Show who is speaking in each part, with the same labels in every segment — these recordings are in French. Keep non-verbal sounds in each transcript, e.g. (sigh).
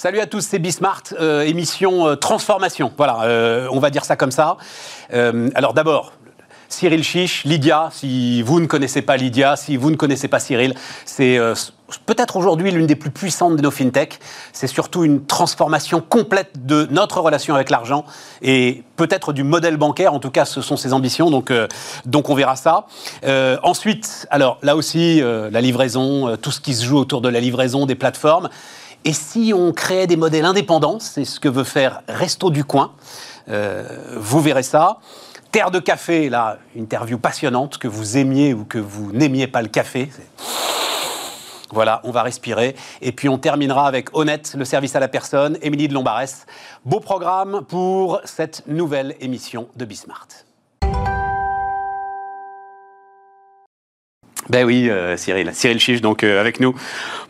Speaker 1: Salut à tous, c'est Bismart, euh, émission euh, transformation. Voilà, euh, on va dire ça comme ça. Euh, alors d'abord, Cyril Chiche, Lydia, si vous ne connaissez pas Lydia, si vous ne connaissez pas Cyril, c'est euh, peut-être aujourd'hui l'une des plus puissantes de nos fintechs. C'est surtout une transformation complète de notre relation avec l'argent et peut-être du modèle bancaire. En tout cas, ce sont ses ambitions. Donc, euh, donc on verra ça. Euh, ensuite, alors là aussi, euh, la livraison, euh, tout ce qui se joue autour de la livraison, des plateformes. Et si on créait des modèles indépendants, c'est ce que veut faire Resto du Coin. Euh, vous verrez ça. Terre de café, là, interview passionnante, que vous aimiez ou que vous n'aimiez pas le café. Voilà, on va respirer. Et puis on terminera avec Honnête, le service à la personne, Émilie de Lombarès. Beau programme pour cette nouvelle émission de Bismart. Ben oui, euh, Cyril. Cyril Chiche, donc euh, avec nous.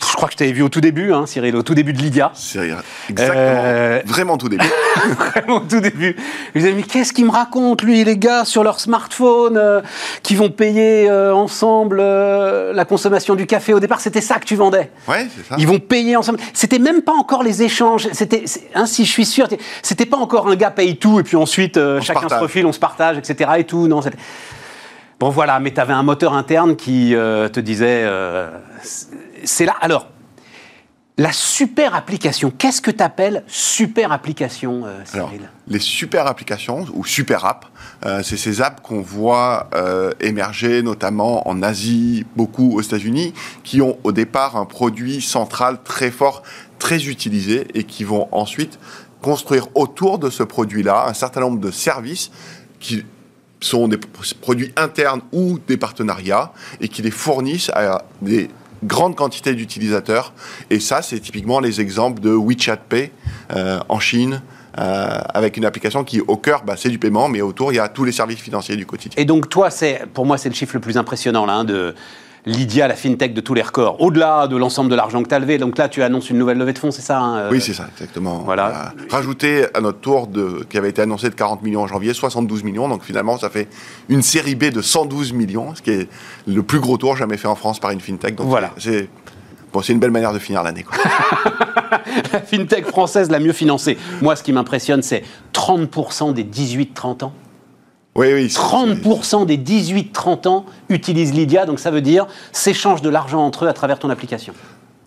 Speaker 1: Je crois que je t'avais vu au tout début, hein, Cyril, au tout début de Lydia.
Speaker 2: C'est exactement,
Speaker 1: Euh,
Speaker 2: vraiment tout début. (laughs)
Speaker 1: Vraiment au tout début. Je disais, mais qu'est-ce qu'il me raconte, lui, les gars, sur leur smartphone, euh, qui vont payer euh, ensemble euh, la consommation du café Au départ, c'était ça que tu vendais.
Speaker 2: Ouais, c'est ça.
Speaker 1: Ils vont payer ensemble. C'était même pas encore les échanges. C'était, c'est- hein, je suis sûr, c'était pas encore un gars paye tout et puis ensuite euh,
Speaker 2: On se
Speaker 1: chacun se
Speaker 2: partage.
Speaker 1: profile, on se partage, etc. Et tout. Non, c'était- bon voilà. Mais tu avais un moteur interne qui euh, te disait, euh, c'est- là. Alors, la super application. Qu'est-ce que tu appelles super application, euh, Cyril
Speaker 2: les super applications ou super apps, c'est ces apps qu'on voit émerger notamment en Asie, beaucoup aux États-Unis, qui ont au départ un produit central très fort, très utilisé et qui vont ensuite construire autour de ce produit-là un certain nombre de services qui sont des produits internes ou des partenariats et qui les fournissent à des grandes quantités d'utilisateurs. Et ça, c'est typiquement les exemples de WeChat Pay euh, en Chine, euh, avec une application qui, au cœur, bah, c'est du paiement, mais autour, il y a tous les services financiers du quotidien.
Speaker 1: Et donc toi, pour moi, c'est le chiffre le plus impressionnant là, hein, de Lydia, la fintech de tous les records. Au-delà de l'ensemble de l'argent que tu as levé, donc là, tu annonces une nouvelle levée de fonds, c'est ça hein, euh,
Speaker 2: Oui, c'est ça, exactement.
Speaker 1: voilà.
Speaker 2: Rajouté à notre tour de, qui avait été annoncé de 40 millions en janvier, 72 millions. Donc finalement, ça fait une série B de 112 millions, ce qui est le plus gros tour jamais fait en France par une fintech. Donc
Speaker 1: Voilà.
Speaker 2: c'est bon, c'est une belle manière de finir l'année. (laughs) (laughs)
Speaker 1: la fintech française la mieux financée. Moi, ce qui m'impressionne, c'est 30% des 18-30 ans.
Speaker 2: Oui, oui. c'est-
Speaker 1: 30% des 18-30 ans utilisent Lydia, donc ça veut dire s'échangent de l'argent entre eux à travers ton application.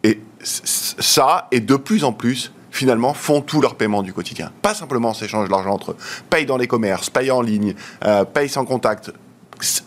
Speaker 2: Et ça, et de plus en plus, finalement, font tous leurs paiements du quotidien. Pas simplement s'échangent de l'argent entre eux. Payent dans les commerces, payent en ligne, euh, payent sans contact,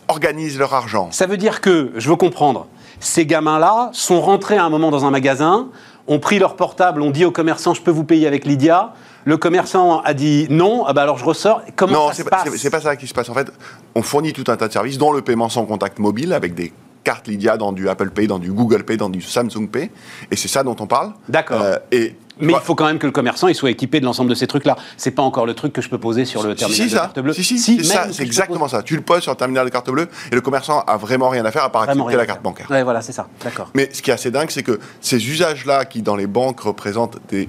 Speaker 2: organisent leur argent.
Speaker 1: Ça veut dire que, je veux comprendre, ces gamins-là sont rentrés à un moment dans un magasin, ont pris leur portable, ont dit au commerçant je peux vous payer avec Lydia. Le commerçant a dit non, ah bah alors je ressors. Comment
Speaker 2: Non,
Speaker 1: ça se
Speaker 2: pas,
Speaker 1: passe
Speaker 2: c'est- c'est pas ça qui se passe. En fait, on fournit tout un tas de services, dont le paiement sans contact mobile, avec des cartes Lydia dans du Apple Pay, dans du Google Pay, dans du Samsung Pay. Et c'est ça dont on parle.
Speaker 1: D'accord.
Speaker 2: Euh, et
Speaker 1: Mais il faut quand même que le commerçant il soit équipé de l'ensemble de ces trucs-là. C'est pas encore le truc que je peux poser sur le terminal
Speaker 2: si,
Speaker 1: de
Speaker 2: ça.
Speaker 1: carte bleue.
Speaker 2: Si, si,
Speaker 1: Si,
Speaker 2: c'est exactement ça. Tu le poses sur le terminal de carte bleue et le commerçant a vraiment rien à faire à part
Speaker 1: Vraiment
Speaker 2: accepter la carte bancaire.
Speaker 1: Ouais, voilà, c'est ça. D'accord.
Speaker 2: Mais ce qui est assez dingue, c'est que ces usages-là, qui dans les banques représentent des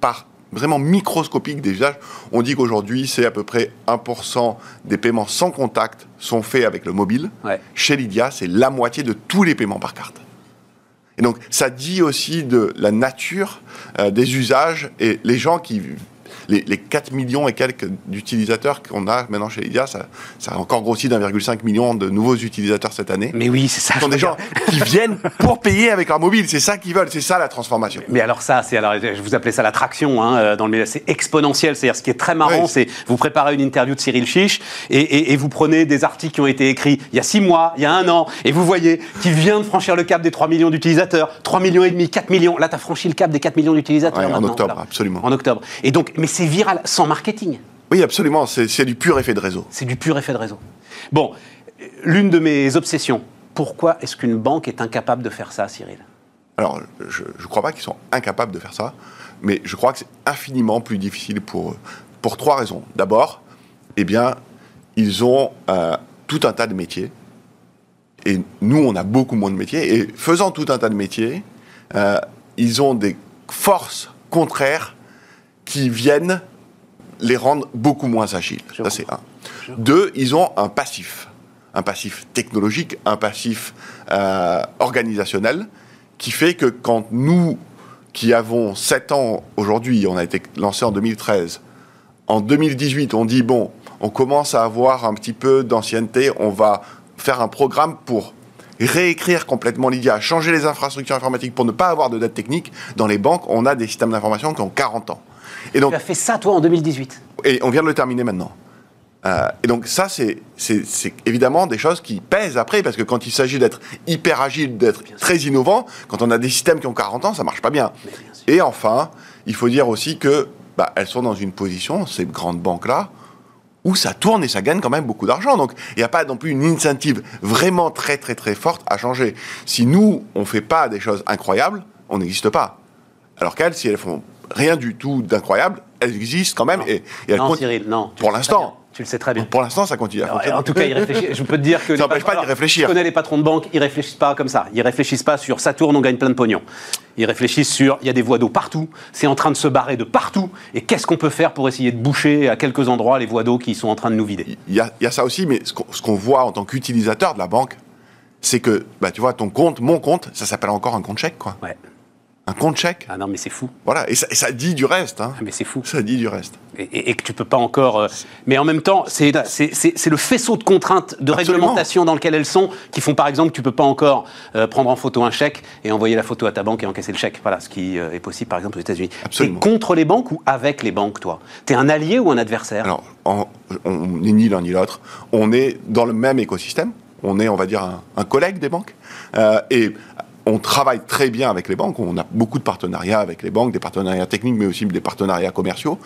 Speaker 2: parts vraiment microscopiques des usages, on dit qu'aujourd'hui, c'est à peu près 1% des paiements sans contact sont faits avec le mobile.
Speaker 1: Ouais.
Speaker 2: Chez Lydia, c'est la moitié de tous les paiements par carte. Et donc, ça dit aussi de la nature euh, des usages et les gens qui. Les, les 4 millions et quelques d'utilisateurs qu'on a maintenant chez Lydia, ça, ça a encore grossi d'1,5 million de nouveaux utilisateurs cette année.
Speaker 1: Mais oui, c'est ça.
Speaker 2: Ce sont des gens qui viennent pour payer avec leur mobile. C'est ça qu'ils veulent. C'est ça la transformation.
Speaker 1: Mais alors ça, c'est alors je vous appelais ça l'attraction hein, euh, dans le milieu, c'est exponentiel. C'est-à-dire ce qui est très marrant,
Speaker 2: Oui.
Speaker 1: c'est vous préparez une interview de Cyril Chiche et, et- et vous prenez des articles qui ont été écrits il y a six mois, il y a un an, et vous voyez qu'il vient de franchir le cap des 3 millions d'utilisateurs, 3 millions et demi, 4 millions. Là, tu as franchi le cap des 4 millions d'utilisateurs.
Speaker 2: Ouais, en octobre, absolument.
Speaker 1: En octobre. Et donc, mais c'est viral, sans marketing.
Speaker 2: Oui, absolument. C'est du pur effet de réseau.
Speaker 1: C'est du pur effet de réseau. Bon, l'une de mes obsessions. Pourquoi est-ce qu'une banque est incapable de faire ça, Cyril?
Speaker 2: Alors, je ne crois pas qu'ils sont incapables de faire ça, mais je crois que c'est infiniment plus difficile pour eux. Pour trois raisons. D'abord, eh bien, ils ont euh, tout un tas de métiers. Et nous, on a beaucoup moins de métiers. Et faisant tout un tas de métiers, euh, ils ont des forces contraires qui viennent les rendre beaucoup moins agiles.
Speaker 1: Je
Speaker 2: Ça, c'est un. Deux, ils ont un passif. Un passif technologique, un passif euh, organisationnel, qui fait que quand nous, qui avons 7 ans aujourd'hui, on a été lancé en 2013. En 2018, on dit, bon, on commence à avoir un petit peu d'ancienneté, on va faire un programme pour réécrire complètement Lydia, changer les infrastructures informatiques pour ne pas avoir de dette technique. Dans les banques, on a des systèmes d'information qui ont 40 ans.
Speaker 1: Et donc, tu as fait ça, toi, en 2018
Speaker 2: Et on vient de le terminer maintenant. Euh, et donc ça, c'est évidemment des choses qui pèsent après, parce que quand il s'agit d'être hyper agile, d'être très innovant, quand on a des systèmes qui ont 40 ans, ça marche pas bien. et enfin, il faut dire aussi que bah, elles sont dans une position, ces grandes banques-là, où ça tourne et ça gagne quand même beaucoup d'argent. Donc il n'y a pas non plus une incentive vraiment très très très forte à changer. Si nous, on ne fait pas des choses incroyables, on n'existe pas. Alors qu'elles, si elles font rien du tout d'incroyable, elles existent quand même. Et,
Speaker 1: non, Cyril, non.
Speaker 2: Pour l'instant.
Speaker 1: Tu le sais très bien.
Speaker 2: Pour l'instant, ça continue.
Speaker 1: en tout cas. Je peux te dire que. (laughs)
Speaker 2: Ça n'empêche pas d'y réfléchir.
Speaker 1: Je connais les patrons de banque, ils réfléchissent pas comme ça. Ils réfléchissent pas sur ça tourne, on gagne plein de pognon. Ils réfléchissent sur il y a des voies d'eau partout, c'est en train de se barrer de partout, et qu'est-ce qu'on peut faire pour essayer de boucher à quelques endroits les voies d'eau qui sont en train de nous vider?
Speaker 2: Il y a, y a ça aussi, mais ce qu'on voit en tant qu'utilisateur de la banque, c'est que, bah, tu vois, ton compte, mon compte, ça s'appelle encore un compte chèque, quoi.
Speaker 1: Ouais
Speaker 2: un compte chèque.
Speaker 1: Ah non, mais c'est fou.
Speaker 2: Voilà, et ça, dit du reste. Hein.
Speaker 1: Ah, mais c'est fou.
Speaker 2: Ça dit du reste.
Speaker 1: Et, que tu peux pas encore. Euh, mais en même temps, c'est le faisceau de contraintes, de réglementation dans lequel elles sont, qui font par exemple que tu peux pas encore euh, prendre en photo un chèque et envoyer la photo à ta banque et encaisser le chèque. Voilà, ce qui euh, est possible par exemple aux États-Unis. es contre les banques ou avec les banques, toi? Tu es un allié ou un adversaire?
Speaker 2: Alors, on n'est ni l'un ni l'autre. On est dans le même écosystème. On est, on va dire, un, un collègue des banques. et on travaille très bien avec les banques, on a beaucoup de partenariats avec les banques, des partenariats techniques, mais aussi des partenariats commerciaux.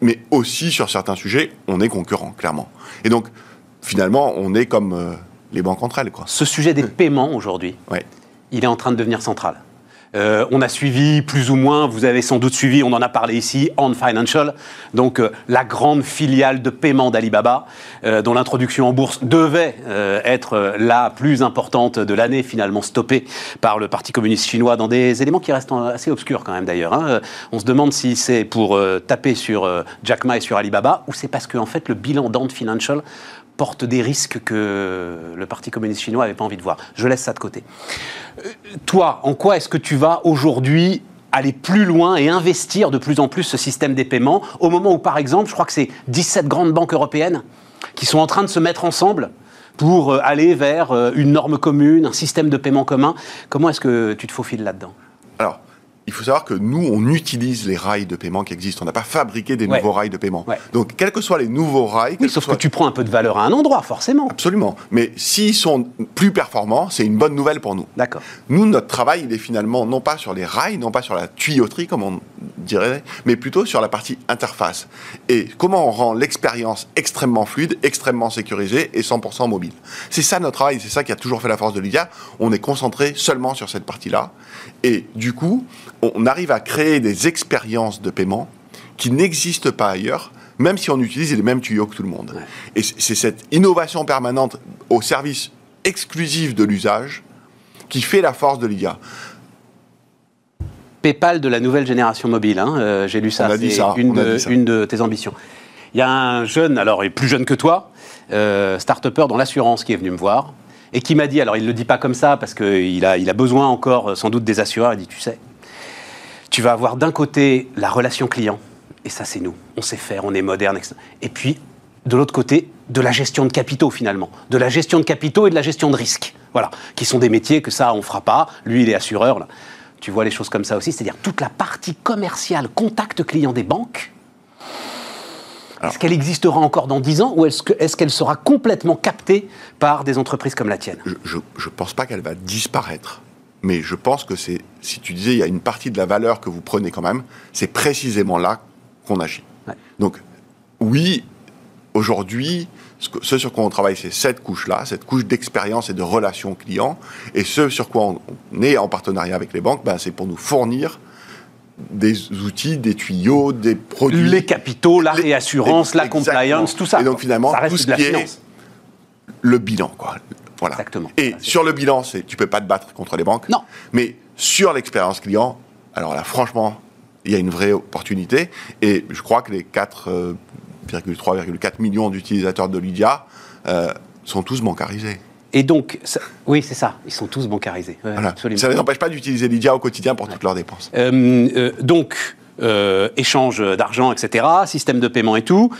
Speaker 2: Mais aussi, sur certains sujets, on est concurrent, clairement. Et donc, finalement, on est comme euh, les banques entre elles. Quoi.
Speaker 1: Ce sujet des paiements, aujourd'hui, il est en train de devenir central. Euh, on a suivi plus ou moins, vous avez sans doute suivi, on en a parlé ici, On Financial, donc euh, la grande filiale de paiement d'Alibaba, euh, dont l'introduction en bourse devait être la plus importante de l'année, finalement stoppée par le Parti communiste chinois dans des éléments qui restent assez obscurs quand même d'ailleurs. Hein. On se demande si c'est pour taper sur Jack Ma et sur Alibaba ou c'est parce qu'en en fait le bilan d'Ant Financial porte des risques que le Parti communiste chinois n'avait pas envie de voir. Je laisse ça de côté. Euh, toi, en quoi est-ce que tu vas aujourd'hui aller plus loin et investir de plus en plus ce système des paiements au moment où, par exemple, je crois que c'est 17 grandes banques européennes qui sont en train de se mettre ensemble pour euh, aller vers euh, une norme commune, un système de paiement commun. Comment est-ce que tu te faufiles là-dedans?
Speaker 2: Il faut savoir que nous, on utilise les rails de paiement qui existent. On n'a pas fabriqué des nouveaux rails de paiement. Donc, quels que soient les nouveaux rails...
Speaker 1: Oui, sauf que tu prends un peu de valeur à un endroit, forcément.
Speaker 2: Absolument. Mais s'ils sont plus performants, c'est une bonne nouvelle pour nous.
Speaker 1: D'accord.
Speaker 2: Nous, notre travail, il est finalement non pas sur les rails, non pas sur la tuyauterie, comme on dirait, mais plutôt sur la partie interface. Et comment on rend l'expérience extrêmement fluide, extrêmement sécurisée et 100% mobile. C'est ça notre travail, c'est ça qui a toujours fait la force de Lydia. On est concentré seulement sur cette partie-là. Et du coup, on arrive à créer des expériences de paiement qui n'existent pas ailleurs, même si on utilise les mêmes tuyaux que tout le monde. Et c'est cette innovation permanente au service exclusif de l'usage qui fait la force de l'IA.
Speaker 1: PayPal de la nouvelle génération mobile, hein, euh, j'ai lu ça, c'est une, une, de tes ambitions. Il y a un jeune, alors il est plus jeune que toi, euh, start-upper dans l'assurance qui est venu me voir et qui m'a dit, alors il ne le dit pas comme ça parce qu'il a, il a besoin encore euh, sans doute des assureurs, il dit, tu sais, tu vas avoir d'un côté la relation client, et ça c'est nous, on sait faire, on est moderne, etc. et puis de l'autre côté, de la gestion de capitaux finalement, de la gestion de capitaux et de la gestion de risques, voilà, qui sont des métiers que ça on fera pas, lui il est assureur, là. tu vois les choses comme ça aussi, c'est-à-dire toute la partie commerciale, contact client des banques, est-ce qu'elle existera encore dans 10 ans ou est-ce qu'elle sera complètement captée par des entreprises comme la tienne?
Speaker 2: Je ne pense pas qu'elle va disparaître. Mais je pense que c'est, si tu disais, il y a une partie de la valeur que vous prenez quand même, c'est précisément là qu'on agit. Donc, oui, aujourd'hui, ce, sur quoi on travaille, c'est cette couche-là, cette couche d'expérience et de relation client. Et ce sur quoi on, est en partenariat avec les banques, ben, c'est pour nous fournir des outils, des tuyaux, des produits.
Speaker 1: Les capitaux, la réassurance, la compliance, tout ça.
Speaker 2: Et donc finalement, tout ce qui est le bilan, quoi. Voilà.
Speaker 1: Exactement.
Speaker 2: Et sur le bilan, c'est tu peux pas te battre contre les banques.
Speaker 1: Non.
Speaker 2: Mais sur l'expérience client, alors là, franchement, il y a une vraie opportunité. Et je crois que les 4,3,4 euh, millions d'utilisateurs de Lydia euh, sont tous bancarisés.
Speaker 1: Et donc, ça- oui, c'est ça. Ils sont tous bancarisés. Ouais,
Speaker 2: Voilà.
Speaker 1: absolument.
Speaker 2: Ça ne les empêche pas d'utiliser Lydia au quotidien pour toutes leurs dépenses.
Speaker 1: Euh, euh, donc, euh, échange d'argent, etc., système de paiement et tout,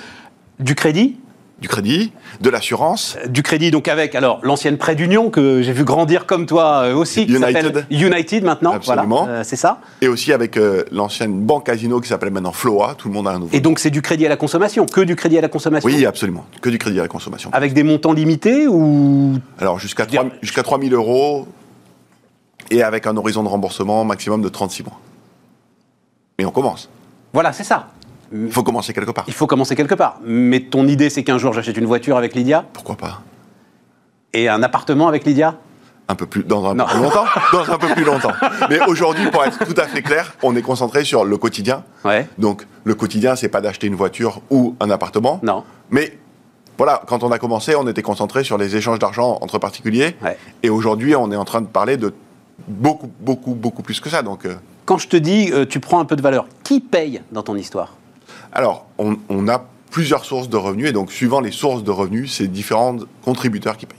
Speaker 1: du crédit,
Speaker 2: Du crédit, de l'assurance,
Speaker 1: du crédit donc avec alors l'ancienne prêt d'union que j'ai vu grandir comme toi euh, aussi, qui
Speaker 2: United.
Speaker 1: s'appelle United maintenant,
Speaker 2: Absolument.
Speaker 1: voilà, euh, c'est ça.
Speaker 2: et aussi avec euh, l'ancienne banque casino qui s'appelle maintenant Floa. Tout le monde a un nouveau.
Speaker 1: Et donc c'est du crédit à la consommation, que du crédit à la consommation.
Speaker 2: Oui, absolument. Que du crédit à la consommation.
Speaker 1: Avec des montants limités ou
Speaker 2: Alors jusqu'à
Speaker 1: Je veux dire-
Speaker 2: 3 jusqu'à 3 000 euros et avec un horizon de remboursement maximum de 36 mois. Et on commence.
Speaker 1: voilà, c'est ça.
Speaker 2: Il faut commencer quelque part.
Speaker 1: Il faut commencer quelque part. Mais ton idée, c'est qu'un jour j'achète une voiture avec Lydia?
Speaker 2: Pourquoi pas?
Speaker 1: Et un appartement avec Lydia?
Speaker 2: un peu plus dans un
Speaker 1: Non.
Speaker 2: peu plus longtemps (laughs) dans un peu plus longtemps mais aujourd'hui pour être tout à fait clair on est concentré sur le quotidien
Speaker 1: Ouais.
Speaker 2: donc le quotidien c'est pas d'acheter une voiture ou un appartement
Speaker 1: Non.
Speaker 2: mais voilà quand on a commencé on était concentré sur les échanges d'argent entre particuliers
Speaker 1: Ouais.
Speaker 2: et aujourd'hui on est en train de parler de beaucoup beaucoup beaucoup plus que ça donc euh,
Speaker 1: Quand je te dis, euh, tu prends un peu de valeur, qui paye dans ton histoire?
Speaker 2: Alors on, a plusieurs sources de revenus et donc suivant les sources de revenus c'est différents contributeurs qui payent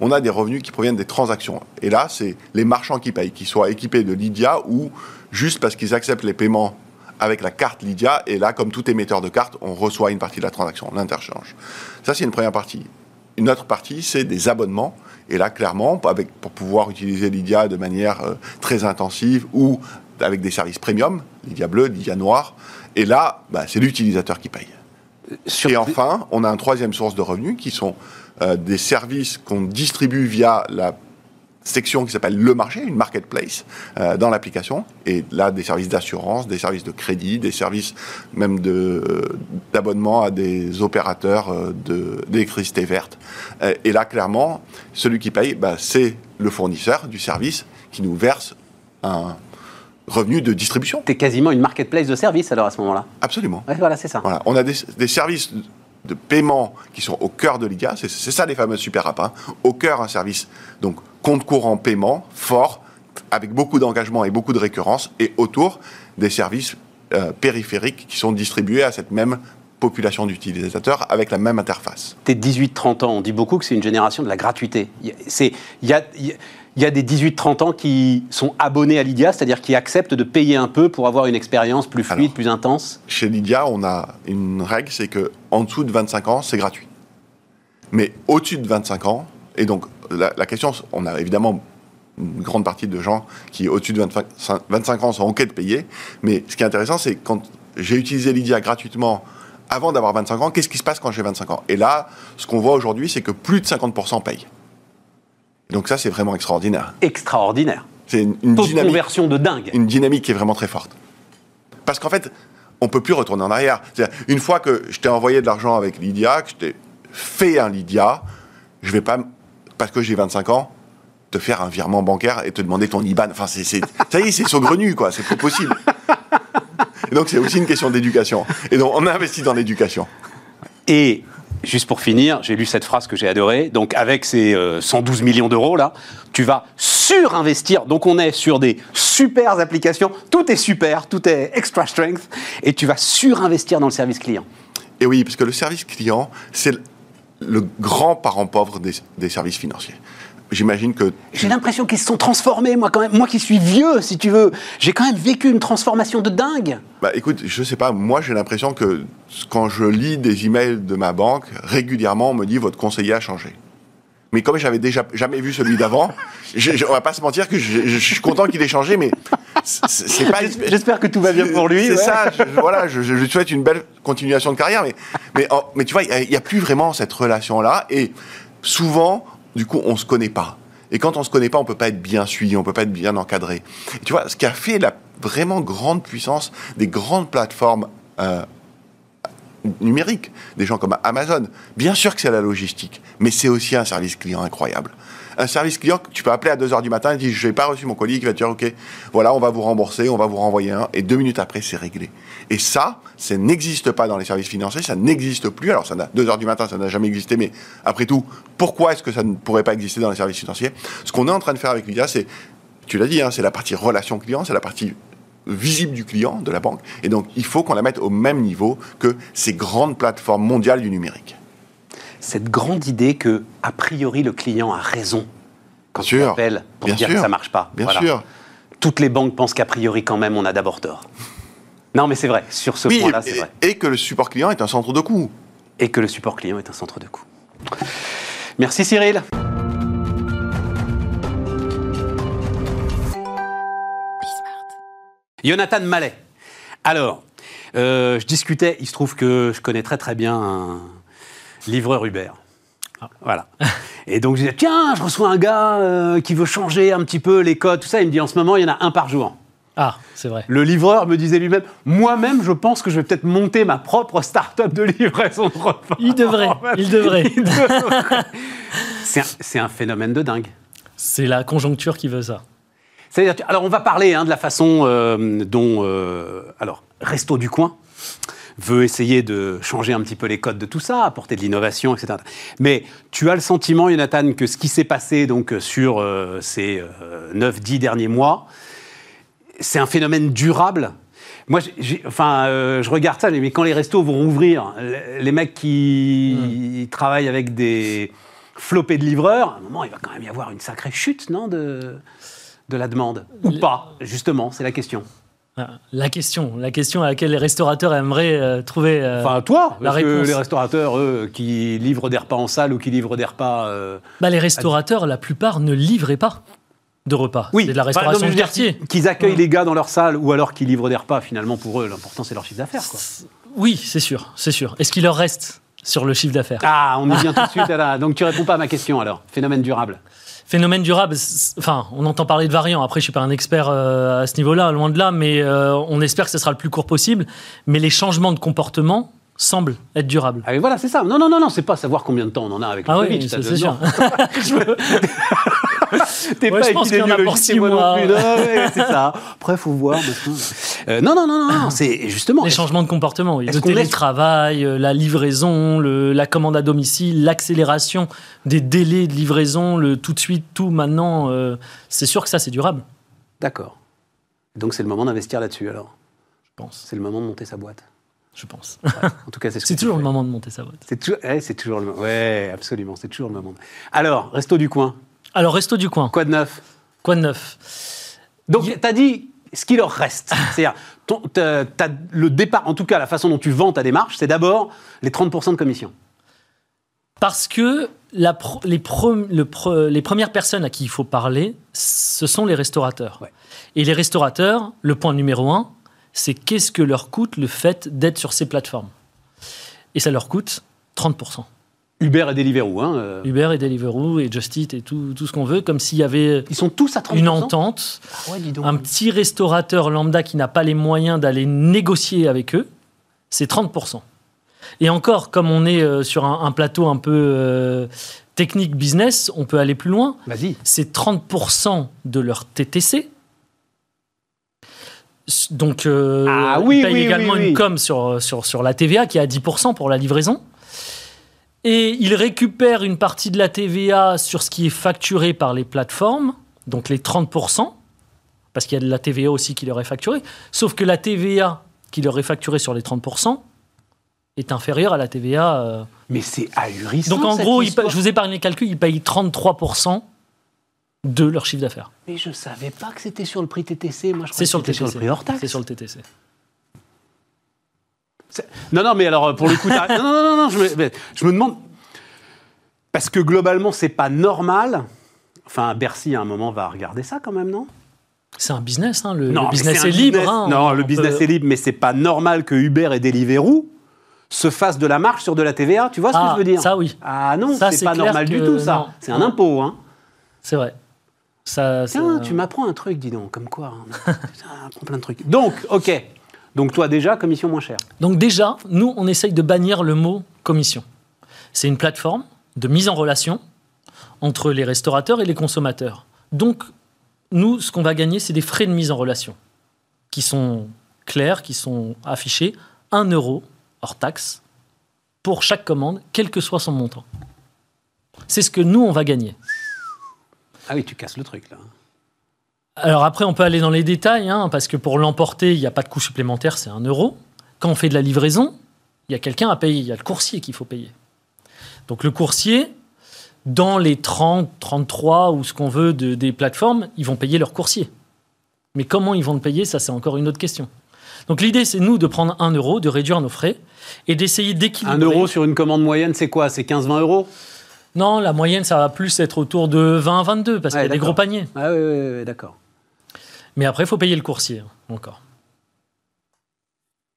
Speaker 2: on a des revenus qui proviennent des transactions. Et là, c'est les marchands qui payent, qu'ils soient équipés de Lydia ou juste parce qu'ils acceptent les paiements avec la carte Lydia. Et là, comme tout émetteur de carte, on reçoit une partie de la transaction, l'interchange. Ça, c'est une première partie. Une autre partie, c'est des abonnements. Et là, clairement, pour pouvoir utiliser Lydia de manière euh, très intensive ou avec des services premium, Lydia bleu, Lydia noir. Et là, bah, c'est l'utilisateur qui paye.
Speaker 1: Sur-
Speaker 2: Et enfin, on a une troisième source de revenus qui sont euh, des services qu'on distribue via la section qui s'appelle le marché, une marketplace euh, dans l'application. Et là, des services d'assurance, des services de crédit, des services même de, d'abonnement à des opérateurs euh, de, d'électricité verte. Euh, et là, clairement, celui qui paye, bah, c'est le fournisseur du service qui nous verse un revenu de distribution.
Speaker 1: T'es quasiment une marketplace de services alors à ce moment-là.
Speaker 2: Absolument.
Speaker 1: Ouais, voilà, c'est ça.
Speaker 2: Voilà, on a des, des services de paiement qui sont au cœur de Lydia, c'est c'est ça les fameux super apps. hein. Au cœur, un service, donc compte courant paiement, fort, avec beaucoup d'engagement et beaucoup de récurrence, et autour des services euh, périphériques qui sont distribués à cette même population d'utilisateurs avec la même interface.
Speaker 1: T'es 18-30 ans, on dit beaucoup que c'est une génération de la gratuité. Il y a- y des 18-30 ans qui sont abonnés à Lydia, c'est-à-dire qui acceptent de payer un peu pour avoir une expérience plus fluide,
Speaker 2: Alors.
Speaker 1: plus intense.
Speaker 2: Chez Lydia, on a une règle, c'est que en dessous de 25 ans, c'est gratuit. Mais au-dessus de 25 ans, et donc la, la question, on a évidemment une grande partie de gens qui, au-dessus de 25, 25 ans, sont OK de payer. Mais ce qui est intéressant, c'est quand j'ai utilisé Lydia gratuitement avant d'avoir 25 ans, qu'est-ce qui se passe quand j'ai 25 ans? Et là, ce qu'on voit aujourd'hui, c'est que plus de 50% payent. Donc ça, c'est vraiment extraordinaire.
Speaker 1: Extraordinaire.
Speaker 2: C'est une, une
Speaker 1: Taux de
Speaker 2: dynamique
Speaker 1: conversion de dingue.
Speaker 2: une dynamique qui est vraiment très forte. Parce qu'en fait, on peut plus retourner en arrière. Une fois que je t'ai envoyé de l'argent avec Lydia, que je t'ai fait un Lydia, je vais pas, parce que j'ai 25 ans, te faire un virement bancaire et te demander ton IBAN. Enfin, c'est- ça y est, c'est saugrenu, quoi. C'est plus possible. (laughs) Et donc, c'est aussi une question d'éducation. Et donc, on investit dans l'éducation.
Speaker 1: Et juste pour finir, j'ai lu cette phrase que j'ai adorée. Donc, avec ces euh, 112 millions d'euros là, tu vas surinvestir. Donc, on est sur des super applications. Tout est super, tout est extra strength, et tu vas surinvestir dans le service client.
Speaker 2: Et oui, parce que le service client, c'est le, grand parent pauvre des, des services financiers. J'imagine que
Speaker 1: J'ai l'impression qu'ils se sont transformés, moi quand même. Moi qui suis vieux, si tu veux, j'ai quand même vécu une transformation de dingue.
Speaker 2: Bah écoute, je sais pas, moi j'ai l'impression que quand je lis des emails de ma banque, régulièrement on me dit votre conseiller a changé. Mais comme j'avais déjà jamais vu celui d'avant, (laughs) on va pas se mentir que je, je suis content qu'il ait changé, mais c'est c'est pas.
Speaker 1: J'espère que tout va bien pour lui.
Speaker 2: C'est
Speaker 1: ouais.
Speaker 2: ça. (laughs) je- voilà, je, je lui souhaite une belle continuation de carrière, mais mais, mais tu vois, il n'y a, plus vraiment cette relation là, et souvent, du coup, on se connaît pas. Et quand on se connaît pas, on peut pas être bien suivi, on peut pas être bien encadré. Et tu vois, ce qui a fait la vraiment grande puissance des grandes plateformes euh, numériques, des gens comme Amazon, bien sûr que c'est la logistique, mais c'est aussi un service client incroyable. Un service client que tu peux appeler à 2h du matin et dire je n'ai pas reçu mon colis, qui va te dire ok, voilà, on va vous rembourser, on va vous renvoyer un, et deux minutes après, c'est réglé. Et ça, ça n'existe pas dans les services financiers, ça n'existe plus. Alors, ça n'a 2h du matin, ça n'a jamais existé, mais après tout, pourquoi est-ce que ça ne pourrait pas exister dans les services financiers? Ce qu'on est en train de faire avec Lydia, c'est, tu l'as dit, hein, c'est la partie relation client, c'est la partie visible du client, de la banque. Et donc, il faut qu'on la mette au même niveau que ces grandes plateformes mondiales du numérique.
Speaker 1: Cette grande idée que, a priori, le client a raison quand
Speaker 2: Sûr.
Speaker 1: il appelle pour
Speaker 2: Bien
Speaker 1: dire
Speaker 2: sûr.
Speaker 1: que ça marche pas.
Speaker 2: Bien
Speaker 1: Voilà.
Speaker 2: sûr.
Speaker 1: Toutes les banques pensent qu'a priori, quand même, on a d'abord tort. Non, mais c'est vrai. Sur ce
Speaker 2: Oui,
Speaker 1: point-là, c'est vrai.
Speaker 2: et que le support client est un centre de coût.
Speaker 1: Et que le support client est un centre de coût. Merci Cyril. Jonathan Mallet. Alors, euh, je discutais, il se trouve que je connais très très bien un livreur Uber. Voilà. Et donc je disais, tiens, je reçois un gars euh, qui veut changer un petit peu les codes, tout ça. Il me dit, en ce moment, il y en a un par jour.
Speaker 3: Ah, c'est vrai.
Speaker 1: Le livreur me disait lui-même, moi-même, je pense que je vais peut-être monter ma propre start-up de livraison de repas.
Speaker 3: Il devrait, (laughs) il devrait.
Speaker 1: C'est un, phénomène de dingue.
Speaker 3: C'est la conjoncture qui veut ça.
Speaker 1: Alors on va parler hein, de la façon euh, dont, euh, alors, Resto du Coin veut essayer de changer un petit peu les codes de tout ça, apporter de l'innovation, etc. Mais tu as le sentiment, Jonathan, que ce qui s'est passé donc sur euh, ces 9-10 derniers mois, c'est un phénomène durable? Moi, j'ai- enfin, euh, je regarde ça, mais quand les restos vont rouvrir, les mecs qui travaillent avec des flopées de livreurs, à un moment, il va quand même y avoir une sacrée chute, non, de, de la demande Ou
Speaker 3: Les-
Speaker 1: pas, justement, c'est la question.
Speaker 3: Ah, La question, la question à laquelle les restaurateurs aimeraient euh, trouver. euh,
Speaker 1: Enfin, toi,
Speaker 3: la
Speaker 1: parce que
Speaker 3: réponse.
Speaker 1: les restaurateurs, eux, qui livrent des repas en salle ou qui livrent des repas... euh,
Speaker 3: bah, les restaurateurs, la plupart ne livraient pas de repas.
Speaker 1: Oui,
Speaker 3: c'est de la
Speaker 1: Enfin,
Speaker 3: restauration
Speaker 1: je
Speaker 3: de quartier.
Speaker 1: qu'ils- accueillent
Speaker 3: Mm.
Speaker 1: les gars dans leur salle ou alors qu'ils livrent des repas, finalement, pour eux, l'important, c'est leur chiffre d'affaires. quoi.
Speaker 3: Oui, c'est sûr, c'est sûr. Est-ce qu'il leur reste sur le chiffre d'affaires?
Speaker 1: Ah, on y vient tout de suite. à la- Donc, tu réponds pas à ma question, alors. Phénomène durable.
Speaker 3: Phénomène durable, enfin, on entend parler de variants. Après, je suis pas un expert euh, à ce niveau-là, loin de là, mais euh, on espère que ce sera le plus court possible. Mais les changements de comportement semblent être durables.
Speaker 1: Ah, mais voilà, c'est ça. Non, non, non, non, c'est pas savoir combien de temps on en a avec le
Speaker 3: Ah
Speaker 1: Covid.
Speaker 3: oui, c'est sûr. (laughs) (laughs)
Speaker 1: T'es
Speaker 3: Ouais,
Speaker 1: pas épidémiologiste,
Speaker 3: six
Speaker 1: moi
Speaker 3: mois.
Speaker 1: non plus. Non, ouais, c'est ça. Après, faut voir. Euh, non, non, non, non, c'est justement.
Speaker 3: Les changements de comportement, oui. Le télétravail, euh, la livraison, le- la commande à domicile, l'accélération des délais de livraison, le tout de suite, tout maintenant, euh, c'est sûr que ça, c'est durable,
Speaker 1: D'accord. Donc, c'est le moment d'investir là-dessus, alors.
Speaker 3: je pense.
Speaker 1: C'est le moment de monter sa boîte.
Speaker 3: Je pense.
Speaker 1: En tout cas, c'est ce (laughs) que
Speaker 3: C'est toujours le moment de monter sa boîte.
Speaker 1: C'est toujours, ouais, c'est toujours le moment. Ouais, absolument, c'est toujours le moment. Alors, resto du coin.
Speaker 3: Alors, Resto du Coin,
Speaker 1: Quoi de neuf?
Speaker 3: Quoi de neuf?
Speaker 1: Donc, tu as dit ce qu'il leur reste. (laughs) C'est-à-dire, le départ, en tout cas, la façon dont tu vends ta démarche, c'est d'abord les 30% de commission.
Speaker 3: Parce que la pro- les, pre- le pre- les premières personnes à qui il faut parler, ce sont les restaurateurs.
Speaker 1: Ouais.
Speaker 3: Et les restaurateurs, le point numéro un, c'est qu'est-ce que leur coûte le fait d'être sur ces plateformes? Et ça leur coûte 30%.
Speaker 1: Uber et Deliveroo. Hein, euh,
Speaker 3: Uber et Deliveroo et Just Eat et tout, tout ce qu'on veut, comme s'il y avait
Speaker 1: ils sont tous à 30%.
Speaker 3: une entente,
Speaker 1: Ah ouais, dis donc.
Speaker 3: un petit restaurateur lambda qui n'a pas les moyens d'aller négocier avec eux, c'est 30%. Et encore, comme on est euh, sur un, un plateau un peu euh, technique business, on peut aller plus loin.
Speaker 1: Vas-y.
Speaker 3: C'est 30% de leur TTC. Donc, euh,
Speaker 1: Ah oui,
Speaker 3: ils payent
Speaker 1: oui,
Speaker 3: également
Speaker 1: oui, oui.
Speaker 3: une com sur, sur, sur la TVA qui est à 10% pour la livraison. Et ils récupèrent une partie de la TVA sur ce qui est facturé par les plateformes, donc les 30%, parce qu'il y a de la TVA aussi qui leur est facturée. Sauf que la TVA qui leur est facturée sur les 30% est inférieure à la TVA. euh,
Speaker 1: Mais c'est ahurissant.
Speaker 3: donc en
Speaker 1: cette
Speaker 3: gros,
Speaker 1: histoire.
Speaker 3: je vous épargne les calculs, ils payent 33% de leur chiffre d'affaires.
Speaker 1: Mais je savais pas que c'était sur le prix TTC. Moi, je
Speaker 3: C'est sur le
Speaker 1: c'était sur
Speaker 3: TTC.
Speaker 1: le prix hors taxe.
Speaker 3: C'est sur le TTC.
Speaker 1: Non, non, mais alors pour le coup, (laughs) non, non, non, non, je me, mais je me demande parce que globalement, c'est pas normal. Enfin, Bercy à un moment va regarder ça quand même, non?
Speaker 3: C'est un business, hein, le,
Speaker 1: Non,
Speaker 3: business est libre.
Speaker 1: business-
Speaker 3: hein.
Speaker 1: non, le
Speaker 3: On
Speaker 1: business
Speaker 3: peut-
Speaker 1: est libre, mais c'est pas normal que Uber et Deliveroo se fassent de la marge sur de la TVA. Tu vois ce que
Speaker 3: Ah,
Speaker 1: je veux dire?
Speaker 3: ça, oui.
Speaker 1: Ah non, c'est pas normal du tout ça. C'est un impôt, hein.
Speaker 3: C'est vrai. Ça,
Speaker 1: Tiens, tu m'apprends un truc, dis donc, comme quoi. hein. (laughs) Ça apprend plein de trucs. Donc, ok. Donc toi déjà, commission moins chère.
Speaker 3: Donc déjà, nous, on essaye de bannir le mot commission. C'est une plateforme de mise en relation entre les restaurateurs et les consommateurs. Donc, nous, ce qu'on va gagner, c'est des frais de mise en relation qui sont clairs, qui sont affichés. 1 euro hors taxe pour chaque commande, quel que soit son montant. C'est ce que nous, on va gagner.
Speaker 1: Ah oui, tu casses le truc là.
Speaker 3: Alors après, on peut aller dans les détails, hein, parce que pour l'emporter, il n'y a pas de coût supplémentaire, c'est 1 euro. Quand on fait de la livraison, il y a quelqu'un à payer, il y a le coursier qu'il faut payer. Donc le coursier, dans les 30, 33 ou ce qu'on veut de- des plateformes, ils vont payer leur coursier. Mais comment ils vont le payer, ça c'est encore une autre question. Donc l'idée c'est nous de prendre 1 euro, de réduire nos frais et d'essayer d'équilibrer.
Speaker 1: Un euro sur une commande moyenne, c'est quoi? C'est 15-20 euros?
Speaker 3: Non, la moyenne ça va plus être autour de 20 22 parce
Speaker 1: Ouais,
Speaker 3: qu'il y a des gros paniers.
Speaker 1: Ah oui, oui, oui, d'accord.
Speaker 3: Mais après il faut payer le coursier hein, encore.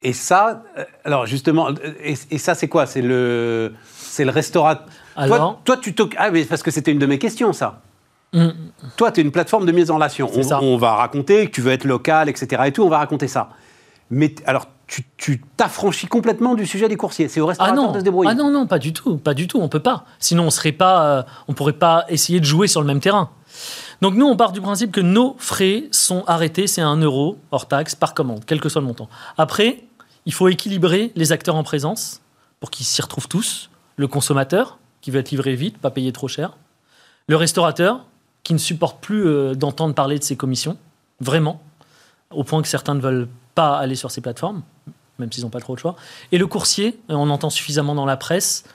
Speaker 1: Et ça, euh, alors justement, euh, et, et ça c'est quoi? C'est le, c'est le restaurant.
Speaker 3: Alors,
Speaker 1: Toi, toi, tu t'oc- Ah, mais parce que c'était une de mes questions, ça.
Speaker 3: hum,
Speaker 1: Toi, tu es une plateforme de mise en relation. On, va raconter que tu veux être local, etc. Et tout, on va raconter ça. Mais alors, tu t'affranchis complètement du sujet des coursiers. C'est au
Speaker 3: Ah
Speaker 1: restaurateur
Speaker 3: non,
Speaker 1: de se débrouiller.
Speaker 3: ah non, non, pas du tout, pas du tout, on peut pas. Sinon, on serait pas, euh, on pourrait pas essayer de jouer sur le même terrain. Donc nous, on part du principe que nos frais sont arrêtés, c'est un euro hors taxe par commande, quel que soit le montant. Après, il faut équilibrer les acteurs en présence pour qu'ils s'y retrouvent tous. Le consommateur, qui veut être livré vite, pas payer trop cher. Le restaurateur, qui ne supporte plus euh, d'entendre parler de ses commissions, vraiment, au point que certains ne veulent pas aller sur ces plateformes, même s'ils n'ont pas trop le choix. Et le coursier, euh, on entend suffisamment dans la presse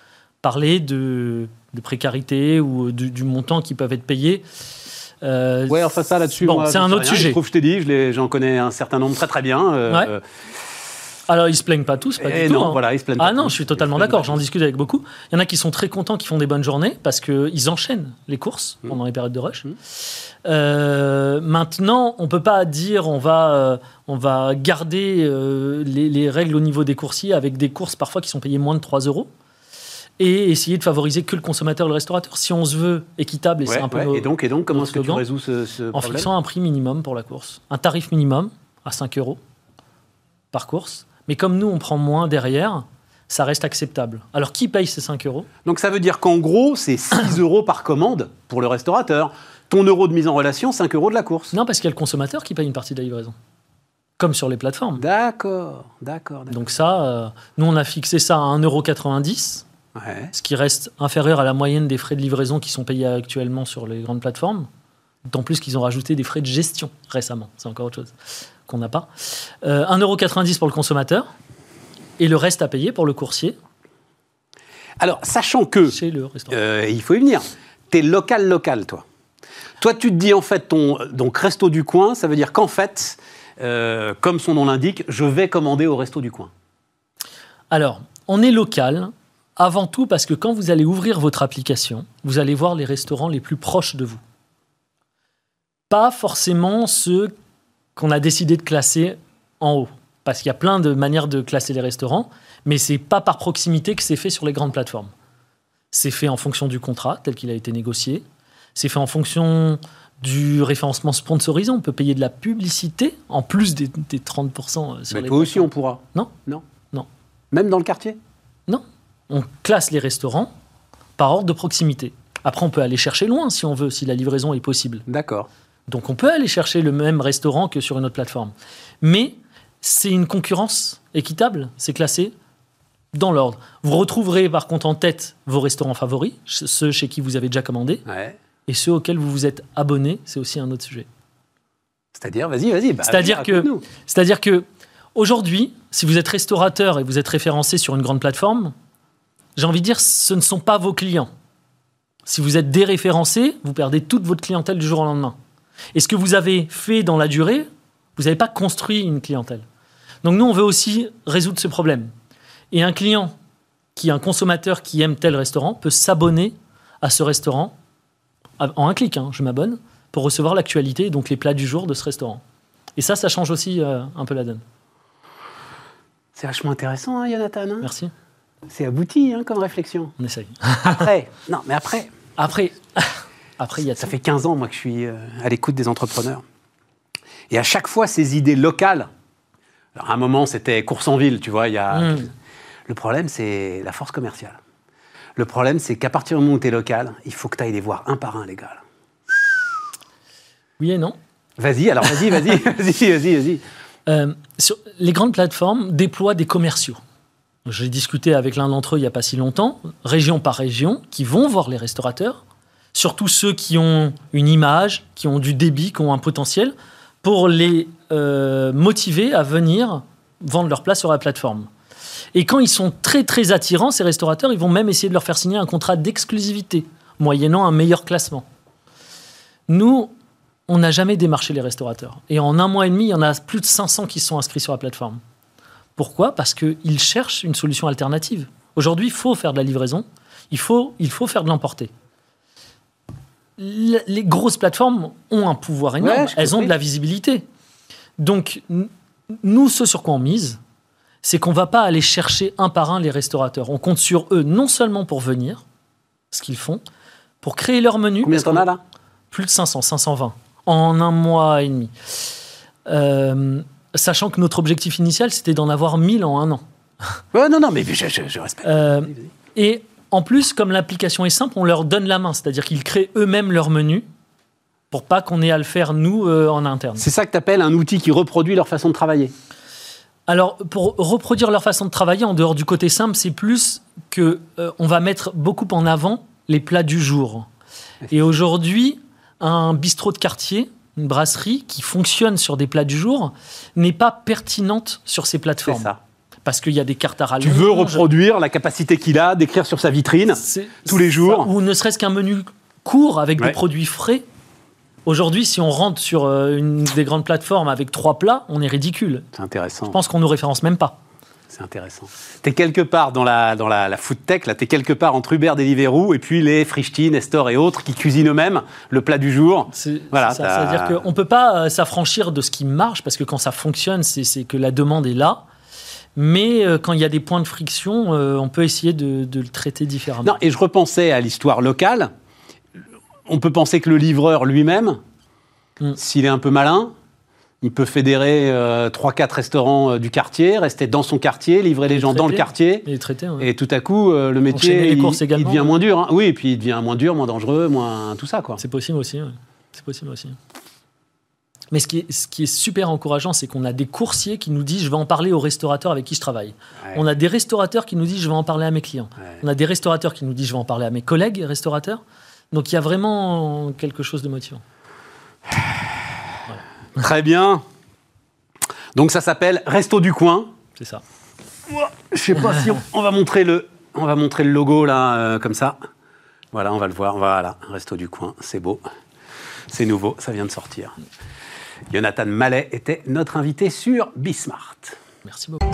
Speaker 3: parler de, de précarité ou du, du montant qui peuvent être payés. Euh,
Speaker 1: Ouais, enfin ça là-dessus.
Speaker 3: Bon, c'est un autre
Speaker 1: rien.
Speaker 3: sujet.
Speaker 1: Je trouve, je t'ai dit, j'en connais un certain nombre très très bien. euh,
Speaker 3: Ouais.
Speaker 1: euh,
Speaker 3: Alors, ils se plaignent pas tous, pas
Speaker 1: et
Speaker 3: du tout.
Speaker 1: non,
Speaker 3: hein.
Speaker 1: voilà, ils se plaignent
Speaker 3: Ah
Speaker 1: pas
Speaker 3: non,
Speaker 1: tous.
Speaker 3: je suis totalement d'accord, j'en discute avec beaucoup. Il y en a qui sont très contents, qui font des bonnes journées parce qu'ils enchaînent les courses pendant les périodes de rush.
Speaker 1: Mm.
Speaker 3: Euh, maintenant, on peut pas dire on va, euh, on va garder euh, les, les règles au niveau des coursiers avec des courses parfois qui sont payées moins de 3 euros et essayer de favoriser que le consommateur et le restaurateur. Si on se veut équitable, et c'est un peu
Speaker 1: ouais.
Speaker 3: nos-
Speaker 1: Et donc, et donc, comment est-ce que tu résous ce, ce
Speaker 3: en
Speaker 1: problème
Speaker 3: fixant un prix minimum pour la course. Un tarif minimum à 5 euros par course. Mais comme nous, on prend moins derrière, ça reste acceptable. Alors, qui paye ces 5 euros?
Speaker 1: Donc ça veut dire qu'en gros, c'est 6 (coughs) euros par commande pour le restaurateur. Ton euro de mise en relation, 5 euros de la course.
Speaker 3: Non, parce qu'il y a le consommateur qui paye une partie de la livraison. Comme sur les plateformes.
Speaker 1: D'accord, d'accord. d'accord.
Speaker 3: Donc ça, euh, nous, on a fixé ça à 1,90€,
Speaker 1: Ouais.
Speaker 3: ce qui reste inférieur à la moyenne des frais de livraison qui sont payés actuellement sur les grandes plateformes. D'autant plus qu'ils ont rajouté des frais de gestion récemment. C'est encore autre chose qu'on n'a pas. Euh, 1,90€ pour le consommateur et le reste à payer pour le coursier
Speaker 1: Alors, sachant que,
Speaker 3: chez le restaurant.
Speaker 1: euh, il faut y venir, t'es local, local, toi. Toi, tu te dis en fait, ton donc resto du coin, ça veut dire qu'en fait, euh, comme son nom l'indique, je vais commander au resto du coin.
Speaker 3: Alors, on est local avant tout parce que quand vous allez ouvrir votre application, vous allez voir les restaurants les plus proches de vous. Pas forcément ceux qu'on a décidé de classer en haut. Parce qu'il y a plein de manières de classer les restaurants, mais c'est pas par proximité que c'est fait sur les grandes plateformes. C'est fait en fonction du contrat tel qu'il a été négocié. C'est fait en fonction du référencement sponsorisé. On peut payer de la publicité en plus des, des 30% sur
Speaker 1: Mais
Speaker 3: les
Speaker 1: toi aussi, on pourra.
Speaker 3: Non.
Speaker 1: Non.
Speaker 3: Non.
Speaker 1: Même dans le quartier?
Speaker 3: On classe les restaurants par ordre de proximité. Après, on peut aller chercher loin si on veut, si la livraison est possible.
Speaker 1: D'accord.
Speaker 3: Donc, on peut aller chercher le même restaurant que sur une autre plateforme. Mais c'est une concurrence équitable. C'est classé dans l'ordre. Vous retrouverez par contre en tête vos restaurants favoris, ceux chez qui vous avez déjà commandé,
Speaker 1: Ouais.
Speaker 3: et ceux auxquels vous vous êtes abonné. C'est aussi un autre sujet.
Speaker 1: C'est-à-dire, vas-y, vas-y. bah,
Speaker 3: C'est-à-dire que-. C'est-à-dire que aujourd'hui, si vous êtes restaurateur et vous êtes référencé sur une grande plateforme, j'ai envie de dire, ce ne sont pas vos clients. Si vous êtes déréférencé, vous perdez toute votre clientèle du jour au lendemain. Et ce que vous avez fait dans la durée, vous n'avez pas construit une clientèle. Donc nous, on veut aussi résoudre ce problème. Et un client qui est un consommateur qui aime tel restaurant peut s'abonner à ce restaurant en un clic. hein, je m'abonne pour recevoir l'actualité, donc les plats du jour de ce restaurant. Et ça, ça change aussi euh, un peu la donne.
Speaker 1: C'est vachement intéressant, hein, Jonathan. hein?
Speaker 3: Merci.
Speaker 1: C'est abouti hein, comme réflexion.
Speaker 3: On essaye.
Speaker 1: Après, non, mais après,
Speaker 3: Après, (laughs) après il y a
Speaker 1: ça
Speaker 3: tout.
Speaker 1: fait 15 ans, moi, que je suis euh, à l'écoute des entrepreneurs. Et à chaque fois, ces idées locales. Alors, à un moment, c'était course en ville, tu vois. Y a...
Speaker 3: Mm.
Speaker 1: Le problème, c'est la force commerciale. Le problème, c'est qu'à partir du moment où tu es local, il faut que tu ailles les voir un par un, les gars. là.
Speaker 3: Oui et non.
Speaker 1: Vas-y, alors vas-y, vas-y, (laughs) vas-y, vas-y, vas-y.
Speaker 3: Euh, les grandes plateformes déploient des commerciaux. J'ai discuté avec l'un d'entre eux il n'y a pas si longtemps, région par région, qui vont voir les restaurateurs, surtout ceux qui ont une image, qui ont du débit, qui ont un potentiel, pour les euh, motiver à venir vendre leur place sur la plateforme. Et quand ils sont très très attirants, ces restaurateurs, ils vont même essayer de leur faire signer un contrat d'exclusivité, moyennant un meilleur classement. Nous, on n'a jamais démarché les restaurateurs. Et en un mois et demi, il y en a plus de 500 qui sont inscrits sur la plateforme. Pourquoi? Parce qu'ils cherchent une solution alternative. Aujourd'hui, il faut faire de la livraison, il faut, il faut faire de l'emporter. Les grosses plateformes ont un pouvoir énorme, elles ont de la visibilité. Donc, nous, ce sur quoi on mise, c'est qu'on ne va pas aller chercher un par un les restaurateurs. On compte sur eux non seulement pour venir, ce qu'ils font, pour créer leur menu.
Speaker 1: Combien t'en as là?
Speaker 3: Plus de 500, 520 en un mois et demi. Euh, sachant que notre objectif initial, c'était d'en avoir 1000 en un an.
Speaker 1: Ouais, non, non, mais je, respecte. Euh,
Speaker 3: et en plus, comme l'application est simple, on leur donne la main, c'est-à-dire qu'ils créent eux-mêmes leur menu pour pas qu'on ait à le faire nous euh, en interne.
Speaker 1: C'est ça que tu appelles un outil qui reproduit leur façon de travailler
Speaker 3: alors, pour reproduire leur façon de travailler, en dehors du côté simple, c'est plus que on va mettre beaucoup en avant les plats du jour. Et aujourd'hui, un bistrot de quartier, une brasserie qui fonctionne sur des plats du jour, n'est pas pertinente sur ces plateformes.
Speaker 1: C'est ça.
Speaker 3: Parce qu'il y a des cartes à rallonge.
Speaker 1: Tu veux reproduire la capacité qu'il a d'écrire sur sa vitrine tous les jours.
Speaker 3: ou ne serait-ce qu'un menu court avec des produits frais. Aujourd'hui, si on rentre sur euh, une des grandes plateformes avec trois plats, on est ridicule.
Speaker 1: C'est intéressant.
Speaker 3: Je pense qu'on ne nous référence même pas.
Speaker 1: C'est intéressant. Tu es quelque part dans la, dans la, food tech, là, tu es quelque part entre Uber, Deliveroo et puis les Frischti, Nestor et autres qui cuisinent eux-mêmes le plat du jour.
Speaker 3: Voilà, C'est-à-dire qu'on ne peut pas euh, s'affranchir de ce qui marche parce que quand ça fonctionne, c'est que la demande est là. Mais euh, quand il y a des points de friction, euh, on peut essayer de, le traiter différemment.
Speaker 1: Non, et je repensais à l'histoire locale. On peut penser que le livreur lui-même, hmm. s'il est un peu malin, il peut fédérer euh, trois, 4 restaurants euh, du quartier, rester dans son quartier, livrer les gens dans le quartier. Et tout à coup, euh, le métier, il, devient moins dur. Hein. Oui, et puis il devient moins dur, moins dangereux, moins tout ça.
Speaker 3: C'est possible aussi. C'est possible aussi. Mais ce qui est, ce qui est super encourageant, c'est qu'on a des coursiers qui nous disent je vais en parler aux restaurateurs avec qui je travaille. On a des restaurateurs qui nous disent je vais en parler à mes clients. On a des restaurateurs qui nous disent je vais en parler à mes collègues restaurateurs. Donc il y a vraiment quelque chose de motivant. (sighs)
Speaker 1: Très bien. Donc ça s'appelle Resto du coin.
Speaker 3: C'est ça.
Speaker 1: Je sais pas si on, va montrer le, on va montrer le logo là euh, comme ça. Voilà, on va le voir. Voilà, Resto du coin, c'est beau, c'est nouveau, ça vient de sortir. Jonathan Mallet était notre invité sur Bismart.
Speaker 3: Merci beaucoup.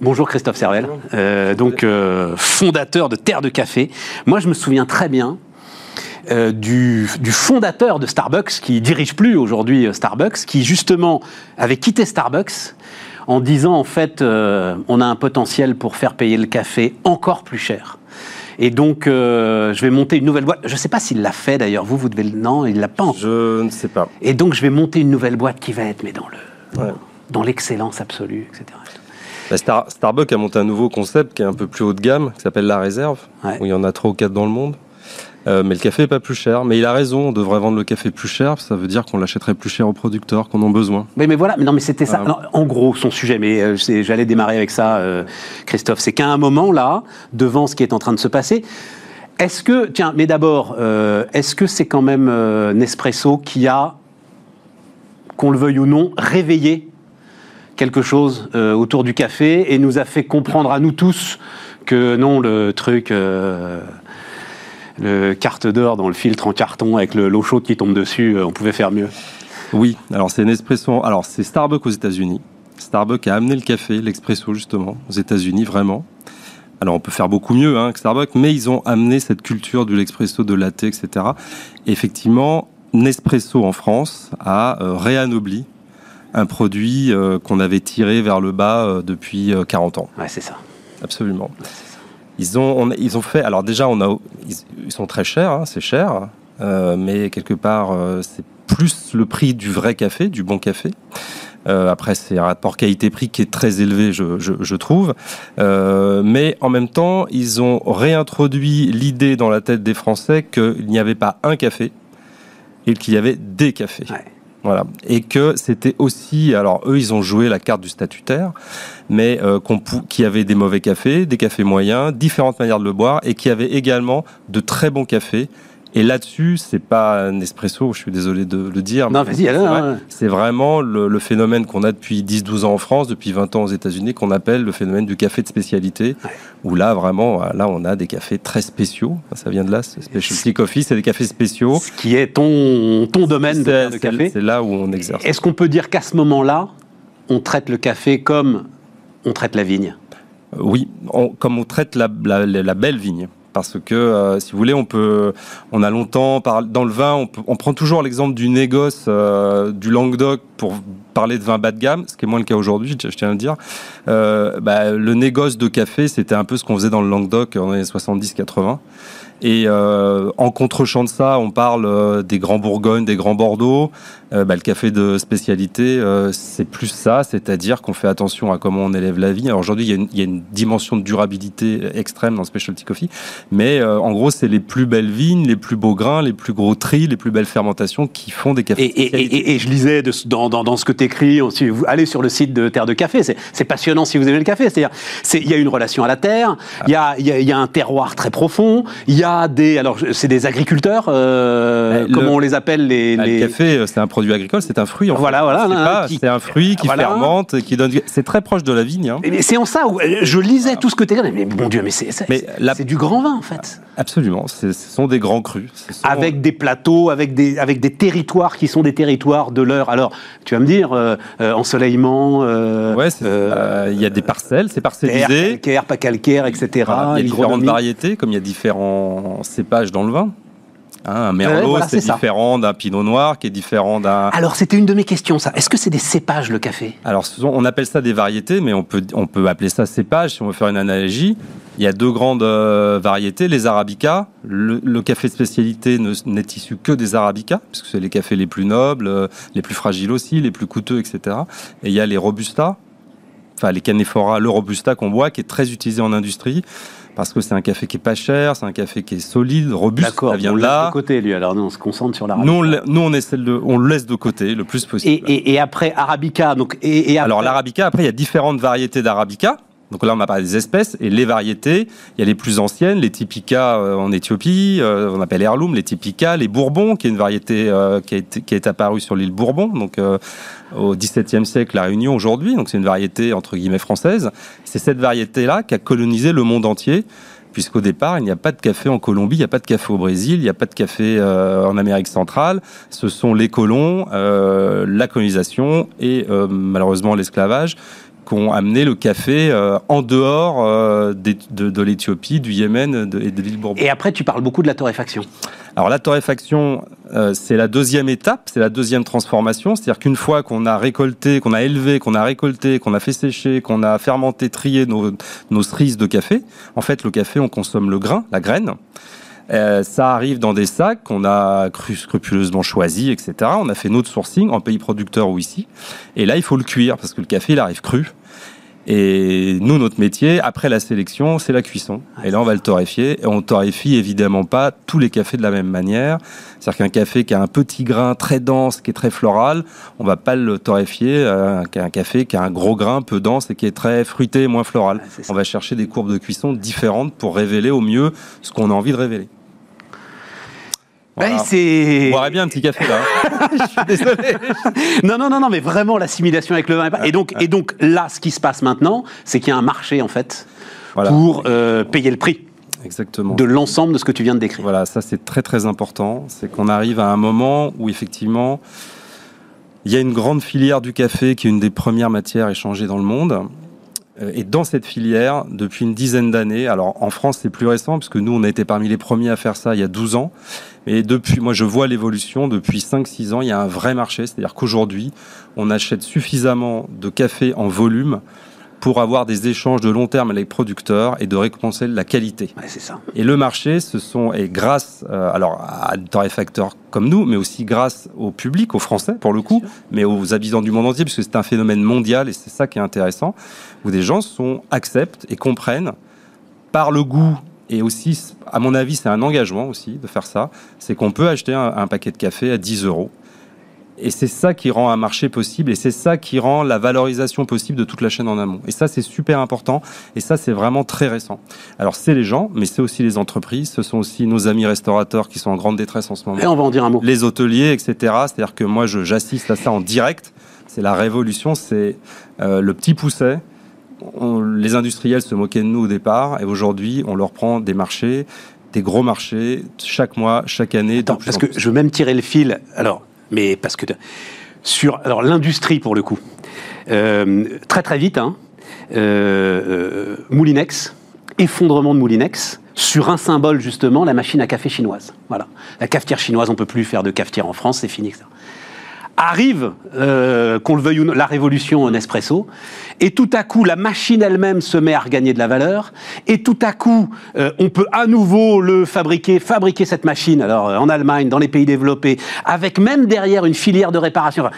Speaker 1: Bonjour Christophe Servel, euh, donc euh, fondateur de Terre de Café. Moi, je me souviens très bien euh, du, fondateur de Starbucks, qui dirige plus aujourd'hui euh, Starbucks, qui justement avait quitté Starbucks en disant en fait euh, on a un potentiel pour faire payer le café encore plus cher. Et donc, je vais monter une nouvelle boîte. Je ne sais pas s'il l'a fait d'ailleurs. Vous, vous devez le. Non, il l'a pas.
Speaker 4: Je ne sais pas.
Speaker 1: Et donc, je vais monter une nouvelle boîte qui va être, mais dans le, dans l'excellence absolue, etc.
Speaker 4: Bah, Starbucks a monté un nouveau concept qui est un peu plus haut de gamme, qui s'appelle la réserve, où il y en a trois ou quatre dans le monde. Euh, mais le café est pas plus cher. Mais il a raison, on devrait vendre le café plus cher. Ça veut dire qu'on l'achèterait plus cher aux producteurs qu'on en a besoin.
Speaker 1: Mais, mais voilà, mais non, mais c'était ça. en gros, son sujet, mais euh, j'allais démarrer avec ça, euh, Christophe, c'est qu'à un moment là, devant ce qui est en train de se passer, est-ce que, tiens, mais d'abord, est-ce que c'est quand même Nespresso qui a, qu'on le veuille ou non, réveillé quelque chose autour du café et nous a fait comprendre à nous tous que non, le truc le carte d'or dans le filtre en carton avec l'eau chaude qui tombe dessus, euh, on pouvait faire mieux.
Speaker 4: Oui, alors c'est Nespresso. Alors c'est Starbucks aux États-Unis. Starbucks a amené le café, l'expresso justement, aux États-Unis vraiment. Alors on peut faire beaucoup mieux hein, que Starbucks, mais ils ont amené cette culture de l'expresso, de latte, etc. effectivement, Nespresso en France a euh, réanobli un produit euh, qu'on avait tiré vers le bas depuis 40 ans.
Speaker 1: Ouais, c'est ça.
Speaker 4: Absolument. Ils ont, ils ont fait. Alors déjà, on a, ils, sont très chers, hein, c'est cher, euh, mais quelque part, euh, c'est plus le prix du vrai café, du bon café. Euh, après, c'est un rapport qualité-prix qui est très élevé, je, je, trouve. mais en même temps, ils ont réintroduit l'idée dans la tête des Français qu'il n'y avait pas un café et qu'il y avait des cafés. Voilà. Et que c'était aussi, alors eux, ils ont joué la carte du statutaire, mais euh, qui avait des mauvais cafés, des cafés moyens, différentes manières de le boire, et qui avait également de très bons cafés Et là-dessus, c'est pas un espresso, je suis désolé de le dire.
Speaker 1: Non, vas-y,
Speaker 4: C'est vraiment le, phénomène qu'on a depuis 10-12 ans en France, depuis 20 ans aux États-Unis, qu'on appelle le phénomène du café de spécialité, où là, vraiment, là, on a des cafés très spéciaux. Ça vient de là, specialty coffee, c'est des cafés spéciaux.
Speaker 1: Ce qui est ton, ton domaine de, café.
Speaker 4: C'est là où on exerce.
Speaker 1: Est-ce qu'on peut dire qu'à ce moment-là, on traite le café comme on traite la vigne?
Speaker 4: Oui, comme on traite la belle vigne parce que euh, si vous voulez, on peut, on a longtemps dans le vin, on, prend toujours l'exemple du négoce euh, du Languedoc pour parler de vin bas de gamme, ce qui est moins le cas aujourd'hui, je tiens à le dire. Euh, bah, le négoce de café, c'était un peu ce qu'on faisait dans le Languedoc en les 70-80. Et euh, en contre-champ de ça, on parle euh, des grands Bourgognes, des grands Bordeaux. Euh, bah, le café de spécialité, c'est plus ça, c'est-à-dire qu'on fait attention à comment on élève la vie. Alors aujourd'hui, il, y, a une dimension de durabilité extrême dans le specialty coffee, mais en gros, c'est les plus belles vignes, les plus beaux grains, les plus gros tris, les plus belles fermentations qui font des cafés.
Speaker 1: Et, et, je lisais dans, dans, dans, ce que tu écris, si vous allez sur le site de Terre de Café, c'est passionnant si vous aimez le café. C'est-à-dire, il y a une relation à la terre, il y, a, y, y a un terroir très profond, il y a des, alors c'est des agriculteurs, euh, comment on les appelle les,
Speaker 4: ah, Le café, euh, c'est un produit agricole, c'est un fruit. En
Speaker 1: voilà, voilà.
Speaker 4: C'est un fruit qui fermente, qui donne. C'est très proche de la vigne. Hein.
Speaker 1: C'est en ça où euh, je lisais tout ce que tu dis. Mais mon Dieu, mais c'est du grand vin en fait.
Speaker 4: Absolument, ce sont des grands crus.
Speaker 1: Avec des plateaux, avec des, avec des territoires qui sont des territoires de l'heure. Alors, tu vas me dire, ensoleillement.
Speaker 4: ouais, il y a des parcelles, c'est parcellisé.
Speaker 1: Calcaire, pas calcaire, etc. il y
Speaker 4: a différentes variétés, comme il y a différents cépage dans le vin. Hein, un merlot, c'est différent d'un pinot noir, qui est différent d'un.
Speaker 1: Alors, c'était une de mes questions, ça. Est-ce que c'est des cépages, le café?
Speaker 4: Alors, on appelle ça des variétés, mais on peut, on peut appeler ça cépage si on veut faire une analogie. Il y a deux grandes euh, variétés, les arabicas. Le, café de spécialité n'est issu que des arabicas, puisque c'est les cafés les plus nobles, euh, les plus fragiles aussi, les plus coûteux, etc. Et il y a les robusta, enfin les canephora, le robusta qu'on boit, qui est très utilisé en industrie parce que c'est un café qui est pas cher, c'est un café qui est solide, robuste.
Speaker 1: D'accord, on
Speaker 4: là.
Speaker 1: de côté, lui. Alors nous, on se concentre sur l'arabica.
Speaker 4: Nous, on, nous, on essaie de, on le laisse de côté le plus possible.
Speaker 1: Et, après arabica, donc et,
Speaker 4: alors l'arabica, après il y a différentes variétés d'arabica. Donc là, on a parlé des espèces et les variétés. Il y a les plus anciennes, les typica euh, en Éthiopie, euh, on appelle heirloom, les typica, les bourbons, qui est une variété euh, qui, est apparue sur l'île Bourbon, donc au XVIIe siècle, la Réunion aujourd'hui. Donc c'est une variété entre guillemets française. C'est cette variété-là qui a colonisé le monde entier puisqu'au départ, il n'y a pas de café en Colombie, il n'y a pas de café au Brésil, il n'y a pas de café en Amérique centrale. Ce sont les colons, la colonisation et malheureusement l'esclavage qui ont amené le café euh, en dehors euh, de, l'Éthiopie, du Yémen et de l'île Bourbon.
Speaker 1: Et après, tu parles beaucoup de la torréfaction.
Speaker 4: Alors la torréfaction, euh, c'est la deuxième étape, c'est la deuxième transformation. C'est-à-dire qu'une fois qu'on a récolté, qu'on a élevé, qu'on a récolté, qu'on a fait sécher, qu'on a fermenté, trié nos, nos cerises de café, en fait, le café, on consomme le grain, la graine. Ça arrive dans des sacs qu'on a cru scrupuleusement choisis, etc. On a fait notre sourcing en pays producteur ou ici. Et là, il faut le cuire parce que le café, il arrive cru. Et nous, notre métier, après la sélection, c'est la cuisson. Et là, on va le torréfier. Et on torréfie évidemment pas tous les cafés de la même manière. C'est-à-dire qu'un café qui a un petit grain très dense, qui est très floral, on va pas le torréfier. Euh, un café qui a un gros grain peu dense et qui est très fruité, moins floral. on va chercher des courbes de cuisson différentes pour révéler au mieux ce qu'on a envie de révéler.
Speaker 1: Ben, c'est.
Speaker 4: On boirait bien un petit café là. (laughs)
Speaker 1: je suis désolé. non, non, non, non, mais vraiment l'assimilation avec le vin. Et donc, et donc là, ce qui se passe maintenant, c'est qu'il y a un marché en fait pour euh, payer le prix.
Speaker 4: Exactement.
Speaker 1: De l'ensemble de ce que tu viens de décrire.
Speaker 4: Voilà, ça c'est très très important. C'est qu'on arrive à un moment où effectivement, il y a une grande filière du café qui est une des premières matières échangées dans le monde. Euh, et dans cette filière, depuis une dizaine d'années, alors en France c'est plus récent, puisque nous on a été parmi les premiers à faire ça il y a 12 ans, mais depuis, moi je vois l'évolution, depuis 5-6 ans, il y a un vrai marché, c'est-à-dire qu'aujourd'hui on achète suffisamment de café en volume pour avoir des échanges de long terme avec les producteurs et de récompenser la qualité.
Speaker 1: c'est ça.
Speaker 4: Et le marché, ce sont, et grâce euh, alors à des torréfacteurs comme nous, mais aussi grâce au public, aux Français pour le coup, mais aux habitants du monde entier, puisque c'est un phénomène mondial et c'est ça qui est intéressant, où des gens sont, acceptent et comprennent par le goût et aussi, à mon avis, c'est un engagement aussi de faire ça, c'est qu'on peut acheter un, un paquet de café à 10 euros et c'est ça qui rend un marché possible et c'est ça qui rend la valorisation possible de toute la chaîne en amont. Et ça, c'est super important et ça, c'est vraiment très récent. Alors, c'est les gens, mais c'est aussi les entreprises, ce sont aussi nos amis restaurateurs qui sont en grande détresse en ce moment.
Speaker 1: Et on va en dire un mot.
Speaker 4: Les hôteliers, etc. C'est-à-dire que moi, j'assiste à ça en direct. C'est la révolution, c'est euh, le petit pousset. Les industriels se moquaient de nous au départ et aujourd'hui, on leur prend des marchés des gros marchés chaque mois, chaque année.
Speaker 1: Attends, parce que je veux même tirer le fil. Alors, mais parce que sur alors l'industrie pour le coup, euh, très très vite, hein, euh, euh, Moulinex, effondrement de Moulinex sur un symbole justement, la machine à café chinoise. Voilà, la cafetière chinoise, on peut plus faire de cafetière en France, c'est fini. Ça arrive, euh, qu'on le veuille ou non, la révolution en espresso, et tout à coup la machine elle-même se met à regagner de la valeur, et tout à coup euh, on peut à nouveau le fabriquer, fabriquer cette machine, alors euh, en Allemagne, dans les pays développés, avec même derrière une filière de réparation.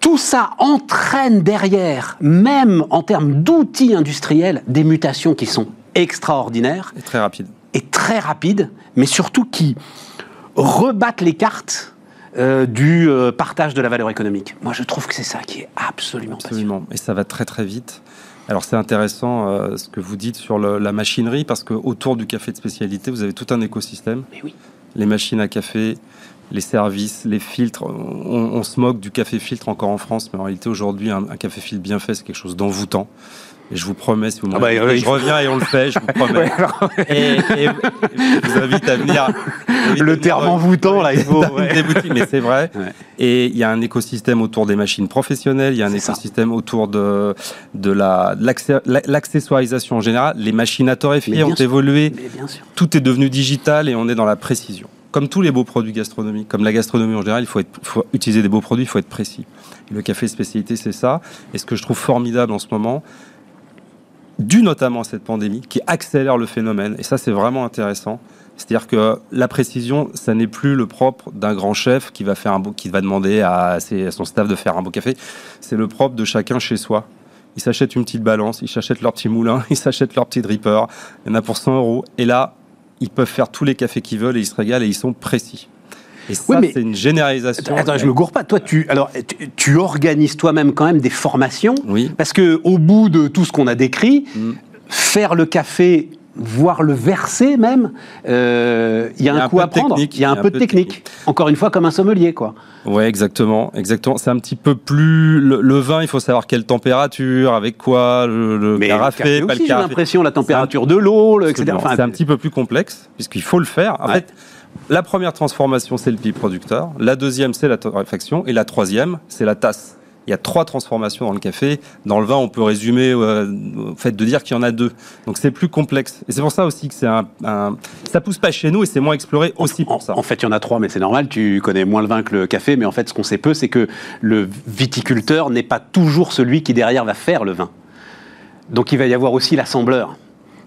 Speaker 1: tout ça entraîne derrière, même en termes d'outils industriels, des mutations qui sont extraordinaires.
Speaker 4: Et très rapides.
Speaker 1: Et très rapides, mais surtout qui rebattent les cartes euh, du euh, partage de la valeur économique. Moi, je trouve que c'est ça qui est absolument
Speaker 4: Absolument. Et ça va très très vite. Alors c'est intéressant euh, ce que vous dites sur la machinerie parce que autour du café de spécialité, vous avez tout un écosystème.
Speaker 1: Mais oui.
Speaker 4: Les machines à café, les services, les filtres. On, se moque du café filtre encore en France, mais en réalité aujourd'hui, un, un café filtre bien fait, c'est quelque chose d'envoûtant. Je vous promets, si vous ah bah, je reviens et on le fait, je vous (laughs) promets. et, je vous invite à venir. (laughs)
Speaker 1: le terme envoûtant, là, il faut.
Speaker 4: mais c'est vrai. (laughs) Et il y a un écosystème autour des machines professionnelles, il y a un écosystème autour de, de l'accessoirisation en général. Les machines à torréfier ont évolué. Tout est devenu digital et on est dans la précision. Comme tous les beaux produits gastronomiques, comme la gastronomie en général, il faut, être, faut utiliser des beaux produits, il faut être précis. Le café spécialité, c'est ça. Et ce que je trouve formidable en ce moment, dû notamment à cette pandémie, qui accélère le phénomène. Et ça, c'est vraiment intéressant. C'est-à-dire que la précision, ça n'est plus le propre d'un grand chef qui va faire un beau, qui va demander à, son staff de faire un beau café. C'est le propre de chacun chez soi. Ils s'achètent une petite balance, ils s'achètent leur petit moulin, (laughs) ils s'achètent leur petit dripper. Il y en a pour 100 euros. Et là, ils peuvent faire tous les cafés qu'ils veulent et ils se régalent et ils sont précis. Et ça, c'est une généralisation.
Speaker 1: Attends, je me gourre pas. Toi, tu, alors, tu, organises toi-même quand même des formations.
Speaker 4: Oui.
Speaker 1: Parce que au bout de tout ce qu'on a décrit, mm. faire le café voire le verser même, euh, il y a un, coup à prendre. Il y a un, peu, de technique. Encore une fois, comme un sommelier, quoi.
Speaker 4: Ouais, exactement, exactement. C'est un petit peu plus le, vin. Il faut savoir quelle température, avec quoi, le, le
Speaker 1: Mais carafé, le J'ai l'impression la température de l'eau, etc.
Speaker 4: c'est un petit peu plus complexe puisqu'il faut le faire. En fait, la première transformation, c'est le pied producteur. La deuxième, c'est la torréfaction. Et la troisième, c'est la tasse. Il y a trois transformations dans le café. Dans le vin, on peut résumer euh, au fait de dire qu'il y en a deux. Donc c'est plus complexe. Et c'est pour ça aussi que c'est un, Ça pousse pas chez nous et c'est moins exploré aussi.
Speaker 1: En fait, il y en a trois, mais c'est normal. Tu connais moins le vin que le café. Mais en fait, ce qu'on sait peu, c'est que le viticulteur n'est pas toujours celui qui derrière va faire le vin. Donc il va y avoir aussi l'assembleur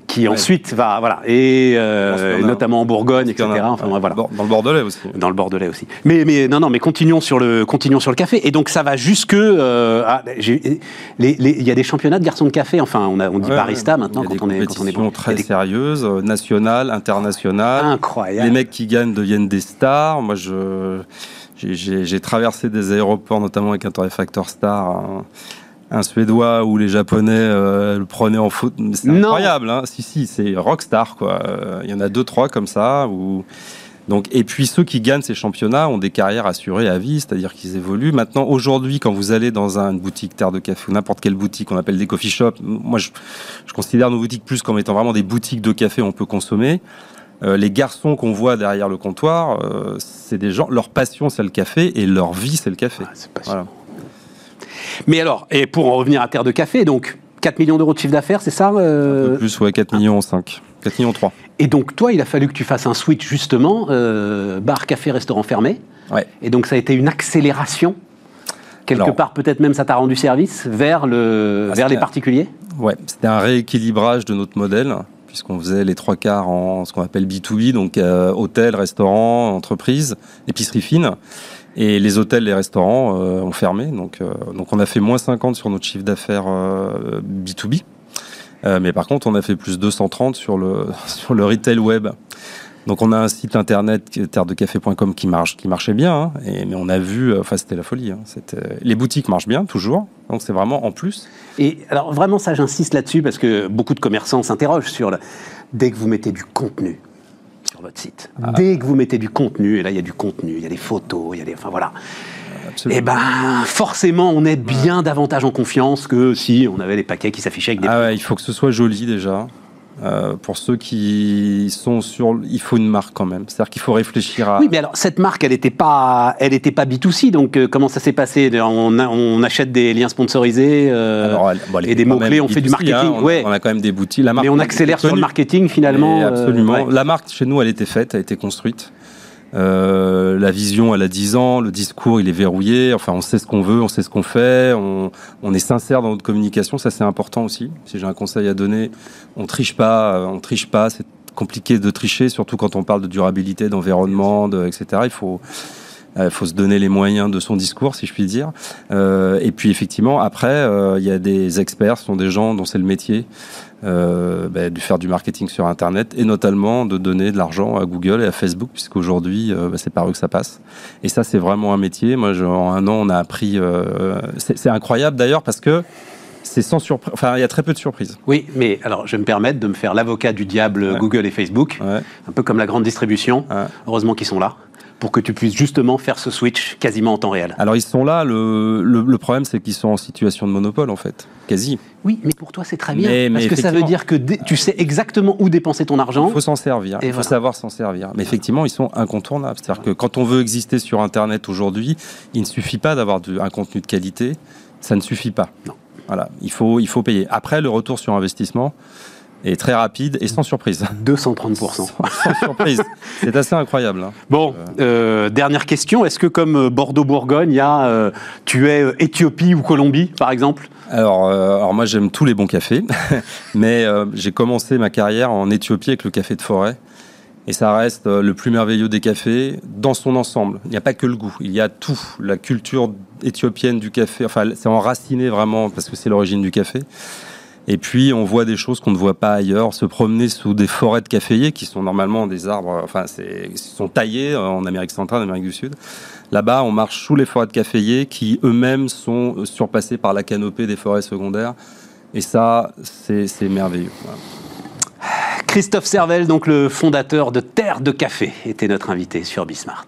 Speaker 1: qui ensuite va voilà et euh, notamment en Bourgogne etc. enfin voilà.
Speaker 4: dans le Bordelais aussi.
Speaker 1: Dans le Bordelais aussi. Mais mais non non mais continuons sur le continuons sur le café. Et donc ça va jusque euh, il y a des championnats de garçons de café. Enfin on, a, on dit barista maintenant quand on, est, quand on est
Speaker 4: bon. très sérieuses euh, nationales internationales.
Speaker 1: Incroyable.
Speaker 4: Les mecs qui gagnent deviennent des stars. Moi je j'ai traversé des aéroports notamment avec un torréfacteur star hein un Suédois ou les Japonais euh, le prenaient en foot. C'est incroyable, hein si, si, c'est rockstar, quoi. Euh, il y en a deux, trois comme ça. Ou... Donc, et puis ceux qui gagnent ces championnats ont des carrières assurées à vie, c'est-à-dire qu'ils évoluent. Maintenant, aujourd'hui, quand vous allez dans une boutique Terre de Café ou n'importe quelle boutique qu'on appelle des coffee shops, moi je, je, considère nos boutiques plus comme étant vraiment des boutiques de café où on peut consommer. Euh, les garçons qu'on voit derrière le comptoir, euh, c'est des gens, leur passion c'est le café et leur vie c'est le café. Ah,
Speaker 1: c'est voilà. Mais alors, et pour en revenir à Terre de Café, donc 4 millions d'euros de chiffre d'affaires, c'est ça
Speaker 4: euh... Un peu plus, ouais, 4 millions 5. 4 millions 3.
Speaker 1: Et donc, toi, il a fallu que tu fasses un switch, justement, euh, bar, café, restaurant fermé.
Speaker 4: Ouais.
Speaker 1: Et donc, ça a été une accélération. Quelque part, peut-être même ça t'a rendu service vers, le, ah, vers les particuliers?
Speaker 4: Ouais, c'était un rééquilibrage de notre modèle puisqu'on faisait les trois quarts en ce qu'on appelle B2B, donc euh, hôtel, restaurant, entreprise, épicerie fine. Et les hôtels, les restaurants euh, ont fermé. Donc, euh, donc on a fait moins 50 sur notre chiffre d'affaires B2B. Euh, mais par contre, on a fait plus 230 sur le, (laughs) sur le retail web. Donc on a un site internet terredecafé.com qui marche, qui marchait bien, hein, et, mais on a vu, enfin c'était la folie. Hein, les boutiques marchent bien toujours, donc c'est vraiment en plus.
Speaker 1: Et alors vraiment ça, j'insiste là-dessus parce que beaucoup de commerçants s'interrogent sur le... dès que vous mettez du contenu sur votre site, ah. dès que vous mettez du contenu, et là il y a du contenu, il y a des photos, il y a des, enfin voilà. Et eh ben forcément, on est bien davantage en confiance que si on avait les paquets qui s'affichaient avec des.
Speaker 4: Ah ouais, il faut que ce soit joli déjà. Euh, pour ceux qui sont sur, il faut une marque quand même. C'est-à-dire qu'il faut réfléchir à.
Speaker 1: Oui, mais alors cette marque, elle n'était pas, elle était pas B2C. Donc euh, comment ça s'est passé? On, on, achète des liens sponsorisés euh, et des mots clés. On fait du marketing. Hein,
Speaker 4: on,
Speaker 1: ouais.
Speaker 4: on, a quand même des boutiques.
Speaker 1: La marque, mais on accélère sur le marketing finalement.
Speaker 4: absolument. La marque chez nous, elle était faite, a été construite. Euh, la vision, elle a 10 ans, le discours, il est verrouillé. Enfin, on sait ce qu'on veut, on sait ce qu'on fait, on, on, est sincère dans notre communication. Ça, c'est important aussi. Si j'ai un conseil à donner, on triche pas, euh, on triche pas. C'est compliqué de tricher, surtout quand on parle de durabilité, d'environnement, etc. Il faut il euh, faut se donner les moyens de son discours, si je puis dire. Euh, et puis effectivement, après, euh, il y a des experts, ce sont des gens dont c'est le métier. Euh, bah, de faire du marketing sur Internet et notamment de donner de l'argent à Google et à Facebook puisqu'aujourd'hui bah, c'est par eux que ça passe. Et ça c'est vraiment un métier. Moi en un an on a appris. c'est incroyable d'ailleurs parce que c'est sans surprise. Enfin, il y a très peu de surprises.
Speaker 1: Oui, mais alors, je vais me permettre de me faire l'avocat du diable Google et Facebook, un peu comme la grande distribution. Heureusement qu'ils sont là pour que tu puisses justement faire ce switch quasiment en temps réel
Speaker 4: Alors ils sont là, le, le, problème c'est qu'ils sont en situation de monopole en fait, quasi.
Speaker 1: Oui, mais pour toi c'est très bien, parce que ça veut dire que tu sais exactement où dépenser ton argent.
Speaker 4: Il faut s'en servir, il faut savoir s'en servir. Mais effectivement, ils sont incontournables. C'est-à-dire que quand on veut exister sur Internet aujourd'hui, il ne suffit pas d'avoir un contenu de qualité, ça ne suffit pas.
Speaker 1: Non.
Speaker 4: Voilà, il faut, il faut payer. Après, le retour sur investissement, et très rapide et sans surprise.
Speaker 1: 230%.
Speaker 4: Sans, surprise. C'est assez incroyable. Hein.
Speaker 1: Bon, euh, dernière question. Est-ce que comme euh, Bordeaux-Bourgogne, y a, euh, tu es Éthiopie ou Colombie, par exemple?
Speaker 4: Alors, alors moi j'aime tous les bons cafés, (laughs) mais j'ai commencé ma carrière en Éthiopie avec le café de forêt. Et ça reste le plus merveilleux des cafés dans son ensemble. Il n'y a pas que le goût, il y a tout. La culture éthiopienne du café, enfin c'est enraciné vraiment parce que c'est l'origine du café. Et puis, on voit des choses qu'on ne voit pas ailleurs. Se promener sous des forêts de caféiers, qui sont normalement des arbres, enfin, c'est, sont taillés en Amérique centrale, en Amérique du Sud. Là-bas, on marche sous les forêts de caféiers qui eux-mêmes sont surpassés par la canopée des forêts secondaires. Et ça, c'est, merveilleux.
Speaker 1: Christophe Servel, donc le fondateur de Terre de Café, était notre invité sur Bismart.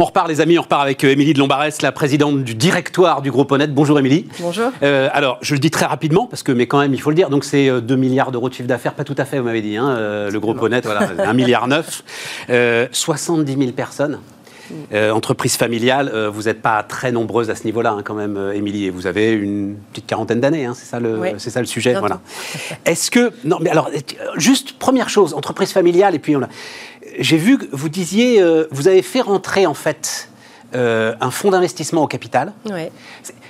Speaker 1: On repart, les amis, on repart avec euh, Émilie de Lombarès, la présidente du directoire du groupe Honnête. Bonjour Émilie.
Speaker 5: Bonjour.
Speaker 1: Euh, alors, je le dis très rapidement, parce que, mais quand même, il faut le dire. Donc, c'est 2 euh, milliards d'euros de chiffre d'affaires, pas tout à fait, vous m'avez dit, hein, le groupe Honnête, voilà, 1 milliard 9. 70 000 personnes. Euh, entreprise familiale, vous n'êtes pas très nombreuses à ce niveau-là, hein, quand même, Émilie, et vous avez une petite quarantaine d'années, hein, c'est ça le, c'est ça le sujet, voilà. Est-ce que, non, mais alors, juste première chose, entreprise familiale, et puis on a, j'ai vu que vous disiez, euh, vous avez fait rentrer en fait euh, un fonds d'investissement au capital.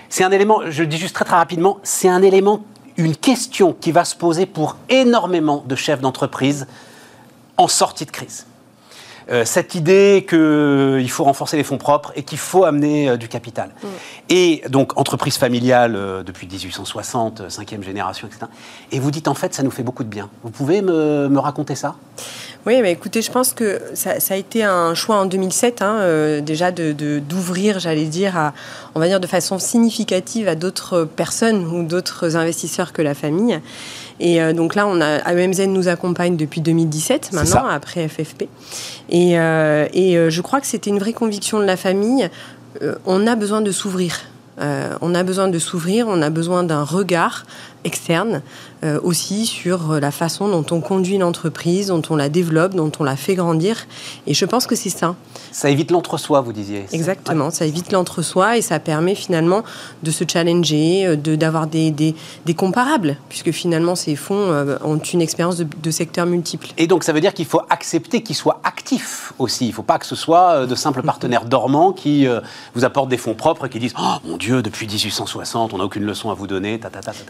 Speaker 1: C'est un élément, je le dis juste très très rapidement, c'est un élément, une question qui va se poser pour énormément de chefs d'entreprise en sortie de crise. Euh, cette idée qu'il faut renforcer les fonds propres et qu'il faut amener du capital. Mm. Et donc, entreprise familiale depuis 1860, cinquième génération, etc. Et vous dites, en fait, ça nous fait beaucoup de bien. Vous pouvez me, me raconter ça?
Speaker 5: Oui, mais écoutez, je pense que ça, a été un choix en 2007, hein, euh, déjà d'ouvrir, de, d'ouvrir, j'allais dire, à, on va dire de façon significative à d'autres personnes ou d'autres investisseurs que la famille. Et euh, donc là, on a, AEMZ nous accompagne depuis 2017, maintenant, après FFP. Et, euh, et je crois que c'était une vraie conviction de la famille. on a besoin de s'ouvrir. on a besoin de s'ouvrir, on a besoin d'un regard externe euh, aussi sur la façon dont on conduit l'entreprise, dont on la développe, dont on la fait grandir. Et je pense que c'est ça.
Speaker 1: Ça évite l'entre-soi, vous disiez.
Speaker 5: Exactement, ça évite l'entre-soi et ça permet finalement de se challenger, euh, de, d'avoir des, des, des, comparables, puisque finalement ces fonds euh, ont une expérience de, de secteurs multiples.
Speaker 1: Et donc ça veut dire qu'il faut accepter qu'ils soient actifs aussi. Il ne faut pas que ce soit de simples partenaires dormants qui vous apportent des fonds propres et qui disent Oh mon Dieu, depuis 1860, on n'a aucune leçon à vous donner.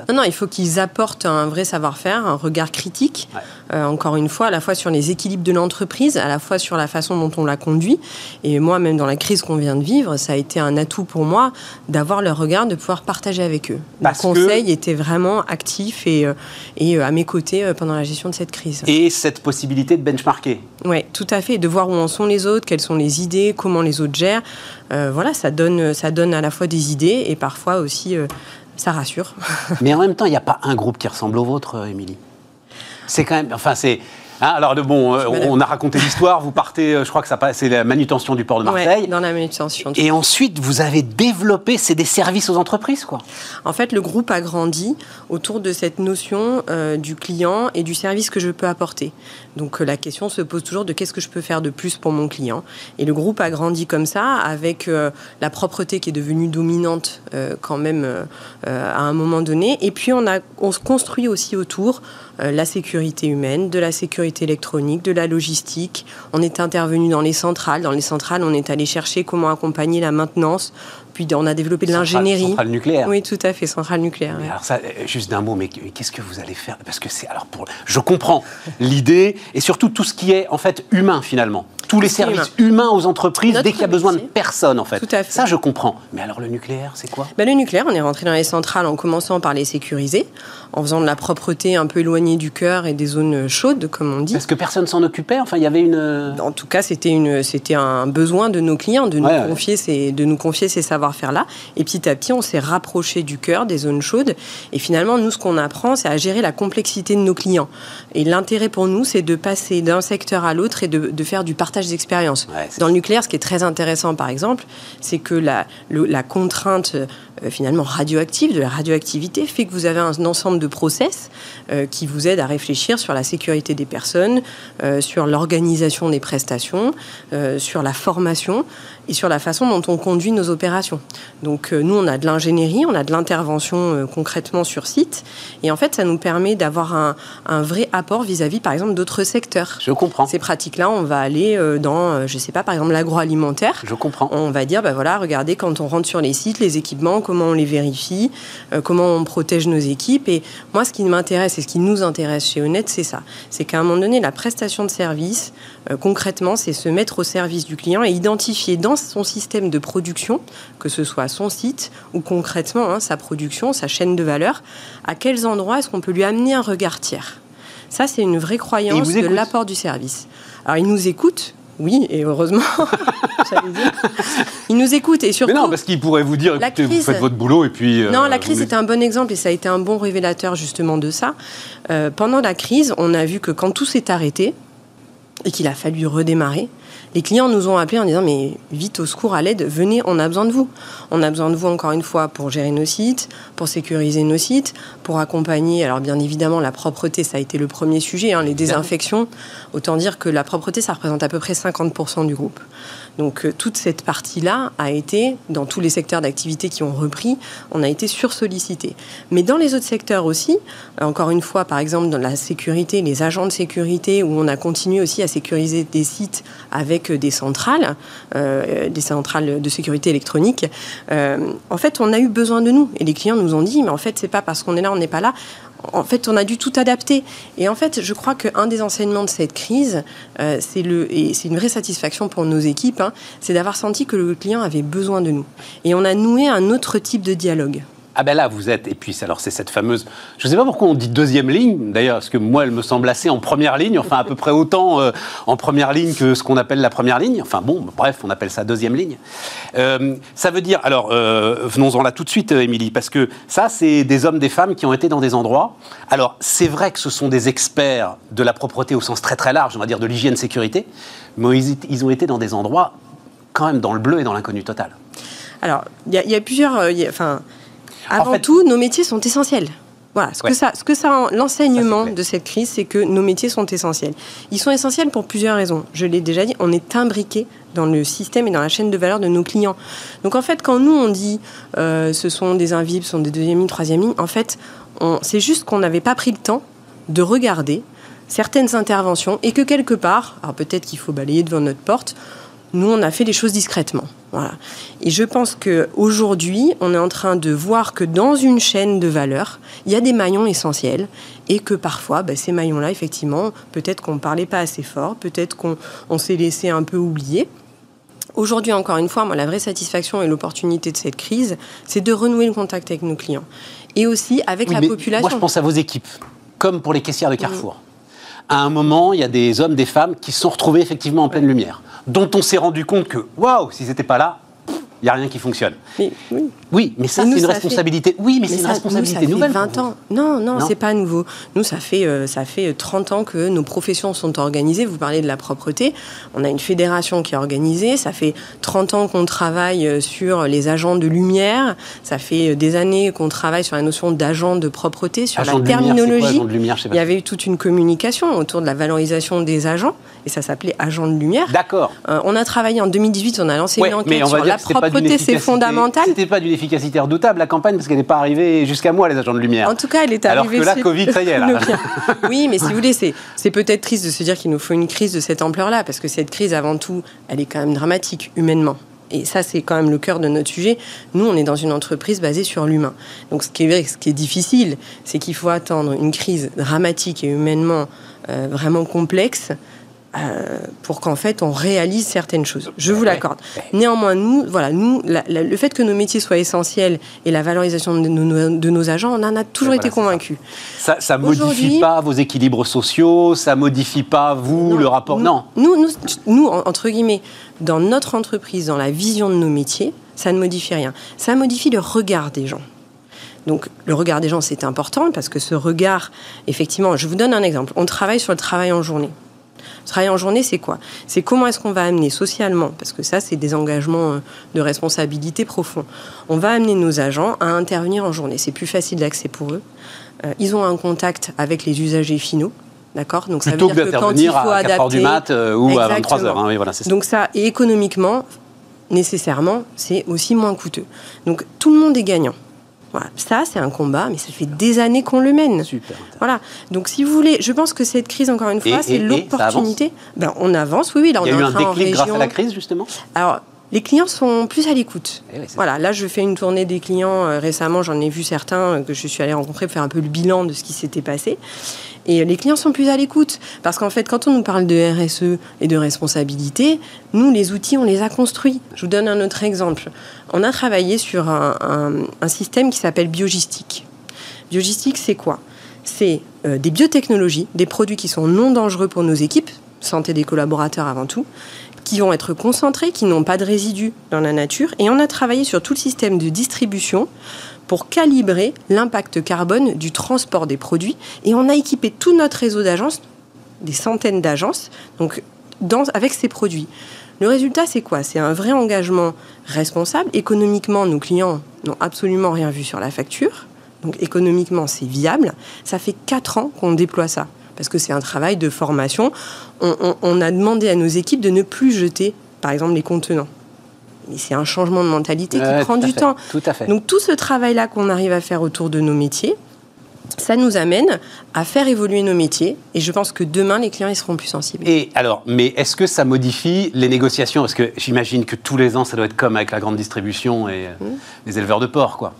Speaker 5: non, non, il faut qu'ils apportent un un vrai savoir-faire, un regard critique, euh, encore une fois, à la fois sur les équilibres de l'entreprise, à la fois sur la façon dont on la conduit. Et moi, même dans la crise qu'on vient de vivre, ça a été un atout pour moi d'avoir leur regard, de pouvoir partager avec eux.
Speaker 1: Parce
Speaker 5: le conseil
Speaker 1: que-
Speaker 5: était vraiment actif et, euh, et euh, à mes côtés pendant la gestion de cette crise.
Speaker 1: Et cette possibilité de benchmarker.
Speaker 5: Oui, tout à fait. De voir où en sont les autres, quelles sont les idées, comment les autres gèrent. Euh, voilà, ça donne, ça donne à la fois des idées et parfois aussi, euh, ça rassure.
Speaker 1: Mais en même temps, il n'y a pas un groupe qui ressemble au vôtre, euh, Émilie? C'est quand même. Enfin, c'est. Hein, alors, de- bon, euh, on a raconté l'histoire. Vous partez, euh, je crois que ça passe- c'est la manutention du port de
Speaker 5: Ouais,
Speaker 1: Marseille.
Speaker 5: dans la manutention.
Speaker 1: Et ensuite, vous avez développé, c'est des services aux entreprises, quoi.
Speaker 5: En fait, le groupe a grandi autour de cette notion euh, du client et du service que je peux apporter. Donc la question se pose toujours de qu'est-ce que je peux faire de plus pour mon client. Et le groupe a grandi comme ça, avec la propreté qui est devenue dominante quand même à un moment donné. Et puis on, a, on se construit aussi autour la sécurité humaine, de la sécurité électronique, de la logistique. On est intervenu dans les centrales. Dans les centrales, on est allé chercher comment accompagner la maintenance. Puis on a développé de l'ingénierie.
Speaker 1: Centrale nucléaire.
Speaker 5: Oui, tout à fait, centrale nucléaire.
Speaker 1: Mais alors ça, euh, juste d'un mot, mais qu'est-ce que vous allez faire? Parce que c'est alors pour, je comprends l'idée et surtout tout ce qui est en fait humain finalement, tous les services humains aux entreprises
Speaker 5: Notre
Speaker 1: dès qu'il y a besoin de personnes en fait.
Speaker 5: Tout à fait.
Speaker 1: Ça je comprends. Mais alors le nucléaire, c'est quoi?
Speaker 5: Ben, le nucléaire, on est rentré dans les centrales en commençant par les sécuriser, en faisant de la propreté un peu éloignée du cœur et des zones chaudes, comme on dit.
Speaker 1: Parce que personne s'en occupait? Enfin, il y avait une. euh,
Speaker 5: En tout cas, c'était une, c'était un besoin de nos clients de nous
Speaker 1: Ouais, ouais.
Speaker 5: confier ces, de nous confier ces savoir-faire-là. Et petit à petit, on s'est rapproché du cœur, des zones chaudes. Et finalement, nous, ce qu'on apprend, c'est à gérer la complexité de nos clients. Et l'intérêt pour nous, c'est de passer d'un secteur à l'autre et de, de faire du partage d'expérience.
Speaker 1: Ouais,
Speaker 5: Dans le nucléaire, ce qui est très intéressant, par exemple, c'est que la, le- la contrainte euh, finalement radioactive, de la radioactivité, fait que vous avez un ensemble de process euh, qui vous aident à réfléchir sur la sécurité des personnes, euh, sur l'organisation des prestations, sur la formation et sur la façon dont on conduit nos opérations. Donc euh, nous, on a de l'ingénierie, on a de l'intervention euh, concrètement sur site, et en fait, ça nous permet d'avoir un, un vrai apport vis-à-vis, par exemple, d'autres secteurs.
Speaker 1: Je comprends.
Speaker 5: Ces pratiques-là, on va aller euh, dans, je sais pas, par exemple, l'agroalimentaire.
Speaker 1: Je comprends.
Speaker 5: On va dire, ben voilà, regardez, quand on rentre sur les sites, les équipements, comment on les vérifie, comment on protège nos équipes. Et moi, ce qui m'intéresse et ce qui nous intéresse chez Honnête, c'est ça. C'est qu'à un moment donné, la prestation de service, concrètement, c'est se mettre au service du client et identifier dans son système de production, que ce soit son site ou concrètement hein, sa production, sa chaîne de valeur, à quels endroits est-ce qu'on peut lui amener un regard tiers. Ça, c'est une vraie croyance de l'apport du service. Alors, il nous écoute, oui, et heureusement, (laughs) dire. Il nous écoute et surtout.
Speaker 1: Mais non, parce qu'il pourrait vous dire, écoutez, vous faites votre boulot et puis. euh,
Speaker 5: Non, la crise était un bon exemple et ça a été un bon révélateur justement de ça. Euh, pendant la crise, on a vu que quand tout s'est arrêté et qu'il a fallu redémarrer, les clients nous ont appelés en disant mais vite au secours, à l'aide, venez, on a besoin de vous. On a besoin de vous encore une fois pour gérer nos sites, pour sécuriser nos sites, pour accompagner. Alors bien évidemment, la propreté, ça a été le premier sujet, hein, les désinfections. Autant dire que la propreté, ça représente à peu près 50% du groupe. Donc euh, toute cette partie-là a été, dans tous les secteurs d'activité qui ont repris, on a été sursollicité. Mais dans les autres secteurs aussi, encore une fois, par exemple dans la sécurité, les agents de sécurité, où on a continué aussi à sécuriser des sites avec euh, des centrales, euh, des centrales de sécurité électronique, en fait, on a eu besoin de nous. Et les clients nous ont dit, mais en fait, c'est pas parce qu'on est là, on n'est pas là. En fait, on a dû tout adapter. Et en fait, je crois qu'un des enseignements de cette crise, euh, c'est le et c'est une vraie satisfaction pour nos équipes, hein, c'est d'avoir senti que le client avait besoin de nous. Et on a noué un autre type de dialogue.
Speaker 1: Ah ben là, vous êtes, et puis alors c'est cette fameuse, je ne sais pas pourquoi on dit deuxième ligne, d'ailleurs, parce que moi, elle me semble assez en première ligne, enfin à peu près autant euh, en première ligne que ce qu'on appelle la première ligne, enfin bon, bref, on appelle ça deuxième ligne. Euh, ça veut dire, alors euh, venons-en là tout de suite, Émilie, parce que ça, c'est des hommes, des femmes qui ont été dans des endroits, alors c'est vrai que ce sont des experts de la propreté au sens très très large, on va dire de l'hygiène-sécurité, mais ils, ont été dans des endroits quand même dans le bleu et dans l'inconnu total.
Speaker 5: Alors, il y, a- plusieurs. Enfin, avant
Speaker 1: fait-
Speaker 5: tout, nos métiers sont essentiels. Voilà, ce
Speaker 1: Ouais.
Speaker 5: que ça, ce que ça, l'enseignement de cette crise, c'est que nos métiers sont essentiels. Ils sont essentiels pour plusieurs raisons. Je l'ai déjà dit, on est imbriqué dans le système et dans la chaîne de valeur de nos clients. Donc en fait, quand nous on dit euh, ce sont des invisibles, ce sont des deuxième lignes, troisième ligne, en fait, c'est juste qu'on n'avait pas pris le temps de regarder certaines interventions et que quelque part, alors peut-être qu'il faut balayer devant notre porte, Nous, on a fait les choses discrètement. Voilà. Et je pense qu'aujourd'hui, on est en train de voir que dans une chaîne de valeur, il y a des maillons essentiels et que parfois, bah, ces maillons-là, effectivement, peut-être qu'on ne parlait pas assez fort, peut-être qu'on s'est laissé un peu oublier. Aujourd'hui, encore une fois, moi, la vraie satisfaction et l'opportunité de cette crise, c'est de renouer le contact avec nos clients. Et aussi avec la population.
Speaker 1: Moi, je pense à vos équipes, comme pour les caissières de Carrefour. À un moment, il y a des hommes, des femmes qui se sont retrouvés effectivement en pleine lumière, dont on s'est rendu compte que, waouh, s'ils n'étaient pas là, il n'y a rien qui fonctionne.
Speaker 5: oui.
Speaker 1: oui. mais ça, c'est une responsabilité. oui, mais, c'est une responsabilité
Speaker 5: nous,
Speaker 1: ça fait
Speaker 5: 20 ans. Non, non, c'est pas nouveau. Nous, ça fait, euh, ça fait 30 ans que nos professions sont organisées. Vous parlez de la propreté. On a une fédération qui est organisée. Ça fait 30 ans qu'on travaille euh, sur les agents de lumière. Ça fait euh, des années qu'on travaille sur la notion d'agent de propreté, sur la terminologie. Il y avait eu toute une communication autour de la valorisation des agents. Et ça s'appelait agent de lumière.
Speaker 1: D'accord.
Speaker 5: on a travaillé en 2018. On a lancé une enquête sur la propreté c'est fondamental.
Speaker 1: C'était pas d'une efficacité redoutable la campagne parce qu'elle n'est pas arrivée jusqu'à moi les agents de lumière.
Speaker 5: En tout cas, elle est arrivée.
Speaker 1: Alors que la Covid, ça y est (laughs) là.
Speaker 5: oui, mais si vous voulez, c'est peut-être triste de se dire qu'il nous faut une crise de cette ampleur-là parce que cette crise, avant tout, elle est quand même dramatique humainement. Et ça, c'est quand même le cœur de notre sujet. Nous, on est dans une entreprise basée sur l'humain. Donc, ce qui est, ce qui est difficile, c'est qu'il faut attendre une crise dramatique et humainement euh, vraiment complexe euh, pour qu'en fait on réalise certaines choses. Je vous l'accorde. Néanmoins, nous, voilà, nous, le fait que nos métiers soient essentiels et la valorisation de nos, agents, on en a toujours été convaincus.
Speaker 1: Ça, ça modifie pas vos équilibres sociaux, ça modifie pas vous le rapport.
Speaker 5: non. Nous, nous, nous, entre guillemets, dans notre entreprise, dans la vision de nos métiers, ça ne modifie rien. Ça modifie le regard des gens. Donc le regard des gens, c'est important parce que ce regard, effectivement, je vous donne un exemple. On travaille sur le travail en journée. Travailler en journée, c'est quoi? C'est comment est-ce qu'on va amener socialement, parce que ça, c'est des engagements euh, de responsabilité profonds. On va amener nos agents à intervenir en journée. C'est plus facile d'accès pour eux. Euh, ils ont un contact avec les usagers finaux. D'accord?
Speaker 1: Donc ça veut dire que, quand il faut à adapter, du mat euh, ou à 23 heures. Hein, voilà,
Speaker 5: Donc ça, et économiquement, nécessairement, c'est aussi moins coûteux. Donc tout le monde est gagnant. Voilà. Ça, c'est un combat, mais ça fait des années qu'on le mène.
Speaker 1: Super.
Speaker 5: Voilà. Donc, si vous voulez, je pense que cette crise, encore une fois, c'est l'opportunité. Ben, on avance, oui, oui.
Speaker 1: Là,
Speaker 5: on
Speaker 1: Il y a eu un déclic grâce à la crise, justement?
Speaker 5: Alors, les clients sont plus à l'écoute. Eh voilà, là, je fais une tournée des clients euh, récemment. J'en ai vu certains euh, que je suis allée rencontrer pour faire un peu le bilan de ce qui s'était passé. Et les clients sont plus à l'écoute. Parce qu'en fait, quand on nous parle de RSE et de responsabilité, nous, les outils, on les a construits. Je vous donne un autre exemple. On a travaillé sur un, système qui s'appelle Biogistique. Biogistique, c'est quoi? C'est euh, des biotechnologies, des produits qui sont non dangereux pour nos équipes, santé des collaborateurs avant tout, qui vont être concentrés, qui n'ont pas de résidus dans la nature. Et on a travaillé sur tout le système de distribution pour calibrer l'impact carbone du transport des produits. Et on a équipé tout notre réseau d'agences, des centaines d'agences, donc avec ces produits. Le résultat, c'est quoi? C'est un vrai engagement responsable. Économiquement, nos clients n'ont absolument rien vu sur la facture. Donc économiquement, c'est viable. Ça fait 4 ans qu'on déploie ça, parce que c'est un travail de formation. on, a demandé à nos équipes de ne plus jeter, par exemple, les contenants c'est un changement de mentalité qui prend du temps.
Speaker 1: Tout à fait.
Speaker 5: Donc tout ce travail-là qu'on arrive à faire autour de nos métiers, ça nous amène à faire évoluer nos métiers et je pense que demain les clients ils seront plus sensibles.
Speaker 1: Et alors, mais est-ce que ça modifie les négociations? Parce que j'imagine que tous les ans ça doit être comme avec la grande distribution et mmh. les éleveurs de porc, quoi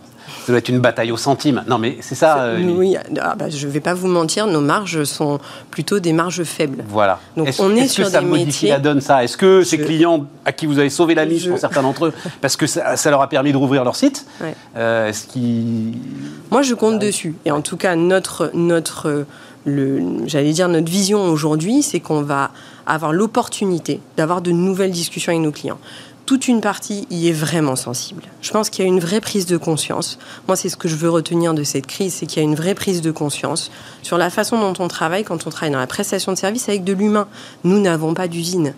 Speaker 1: ça doit être une bataille au centime. Non, mais c'est ça.
Speaker 5: Euh, oui, ah, bah, je ne vais pas vous mentir, nos marges sont plutôt des marges faibles.
Speaker 1: Voilà. Donc on est, sur que ça modifie la donne ça? Est-ce que ces clients à qui vous avez sauvé la mise, pour certains d'entre eux, (laughs) parce que ça, leur a permis de rouvrir leur site, euh, est-ce qu'ils...
Speaker 5: Moi, je compte dessus. Et en tout cas, notre, notre j'allais dire notre vision aujourd'hui, c'est qu'on va avoir l'opportunité d'avoir de nouvelles discussions avec nos clients toute une partie y est vraiment sensible. Je pense qu'il y a une vraie prise de conscience. Moi, c'est ce que je veux retenir de cette crise, c'est qu'il y a une vraie prise de conscience sur la façon dont on travaille quand on travaille dans la prestation de services avec de l'humain. Nous n'avons pas d'usine.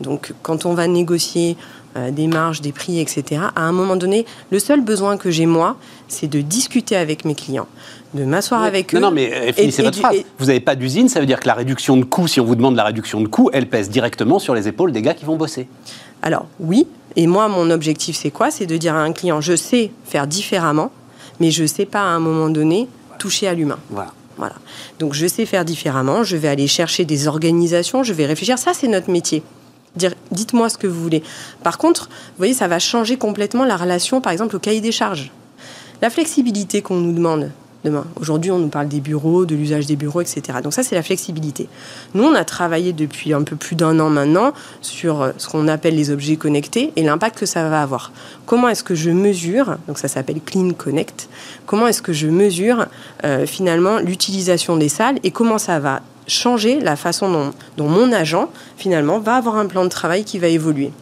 Speaker 5: Donc, quand on va négocier euh, des marges, des prix, etc., à un moment donné, le seul besoin que j'ai, moi, c'est de discuter avec mes clients, de m'asseoir avec eux.
Speaker 1: Non, non, mais euh, finissez votre phrase. Vous n'avez pas d'usine, ça veut dire que la réduction de coûts, si on vous demande la réduction de coûts, elle pèse directement sur les épaules des gars qui vont bosser.
Speaker 5: Alors oui, et moi mon objectif c'est quoi? C'est de dire à un client je sais faire différemment, mais je ne sais pas à un moment donné toucher à l'humain.
Speaker 1: Voilà.
Speaker 5: Voilà. Donc je sais faire différemment, je vais aller chercher des organisations, je vais réfléchir, ça c'est notre métier. dites-moi ce que vous voulez. Par contre, vous voyez, ça va changer complètement la relation, par exemple, au cahier des charges. La flexibilité qu'on nous demande demain. Aujourd'hui, on nous parle des bureaux, de l'usage des bureaux, etc. Donc ça, c'est la flexibilité. Nous, on a travaillé depuis un peu plus d'un an maintenant sur euh, ce qu'on appelle les objets connectés et l'impact que ça va avoir. Comment est-ce que je mesure, donc ça s'appelle Clean Connect, comment est-ce que je mesure euh, finalement l'utilisation des salles et comment ça va changer la façon dont, dont mon agent, finalement, va avoir un plan de travail qui va évoluer?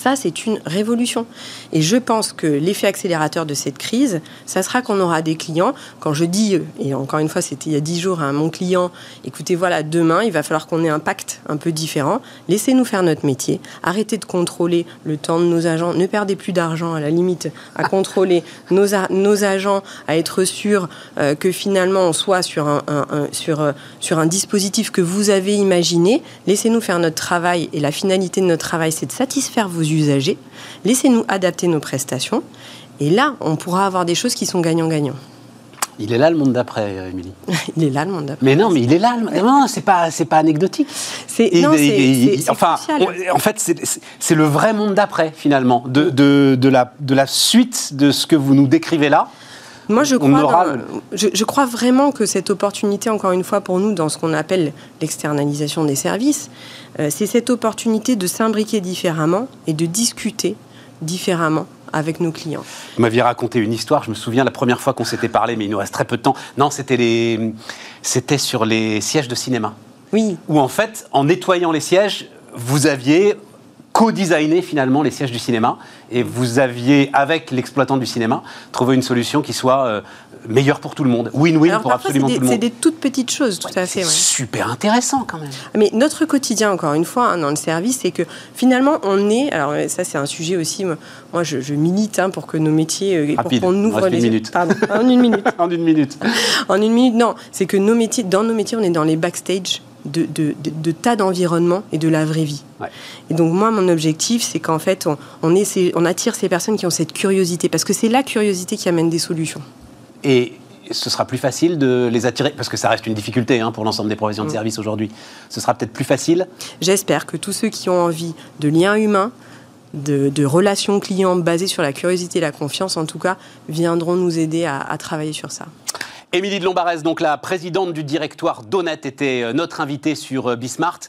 Speaker 5: Ça, c'est une révolution. Et je pense que l'effet accélérateur de cette crise, ça sera qu'on aura des clients. Quand je dis, et encore une fois, c'était il y a dix jours à mon client, écoutez, voilà, demain, il va falloir qu'on ait un pacte un peu différent. Laissez-nous faire notre métier. Arrêtez de contrôler le temps de nos agents. Ne perdez plus d'argent, à la limite, à contrôler nos, nos agents, à être sûr euh, que finalement, on soit sur un, sur, euh, sur un dispositif que vous avez imaginé. Laissez-nous faire notre travail. Et la finalité de notre travail, c'est de satisfaire vos usagers, laissez-nous adapter nos prestations, et là, on pourra avoir des choses qui sont gagnant-gagnant.
Speaker 1: Il est là le monde d'après, Émilie. (laughs)
Speaker 5: il est là le monde d'après.
Speaker 1: Mais non, mais il est là. Le... Non, c'est pas, c'est pas anecdotique.
Speaker 5: C'est, non, c'est,
Speaker 1: enfin, en fait, c'est, le vrai monde d'après finalement, de, de, de, la, de la suite de ce que vous nous décrivez là.
Speaker 5: Moi, je crois, je, je, crois vraiment que cette opportunité, encore une fois, pour nous, dans ce qu'on appelle l'externalisation des services, euh, c'est cette opportunité de s'imbriquer différemment et de discuter différemment avec nos clients.
Speaker 1: Vous m'aviez raconté une histoire, je me souviens la première fois qu'on s'était parlé, mais il nous reste très peu de temps. Non, c'était les... c'était sur les sièges de cinéma.
Speaker 5: Oui.
Speaker 1: Où en fait, en nettoyant les sièges, vous aviez co-designé finalement les sièges du cinéma et vous aviez, avec l'exploitant du cinéma, trouvé une solution qui soit euh, meilleure pour tout le monde. Win-win pour absolument tout le monde.
Speaker 5: C'est des toutes petites choses, tout à fait.
Speaker 1: Super intéressant quand même.
Speaker 5: Mais notre quotidien, encore une fois, hein, dans le service, c'est que finalement, on est. Alors, ça, c'est un sujet aussi. Moi, je, milite hein, pour que nos métiers. Euh,
Speaker 1: Rapide.
Speaker 5: pour qu'on
Speaker 1: ouvre les. Une minute.
Speaker 5: Pardon, en une minute. (laughs)
Speaker 1: en une minute. (laughs)
Speaker 5: en une minute, non. C'est que nos métiers, dans nos métiers, on est dans les backstage de, de, de, tas d'environnements et de la vraie vie. Et donc moi, mon objectif, c'est qu'en fait, on, on, on attire ces personnes qui ont cette curiosité, parce que c'est la curiosité qui amène des solutions.
Speaker 1: Et ce sera plus facile de les attirer, parce que ça reste une difficulté hein, pour l'ensemble des professions de mm. service aujourd'hui. Ce sera peut-être plus facile
Speaker 5: J'espère que tous ceux qui ont envie de liens humains, de, relations clients basées sur la curiosité et la confiance, en tout cas, viendront nous aider à, à travailler sur ça.
Speaker 1: Émilie de Lombarès, donc la présidente du directoire d'Honnête, était euh, notre invitée sur euh, Bismart.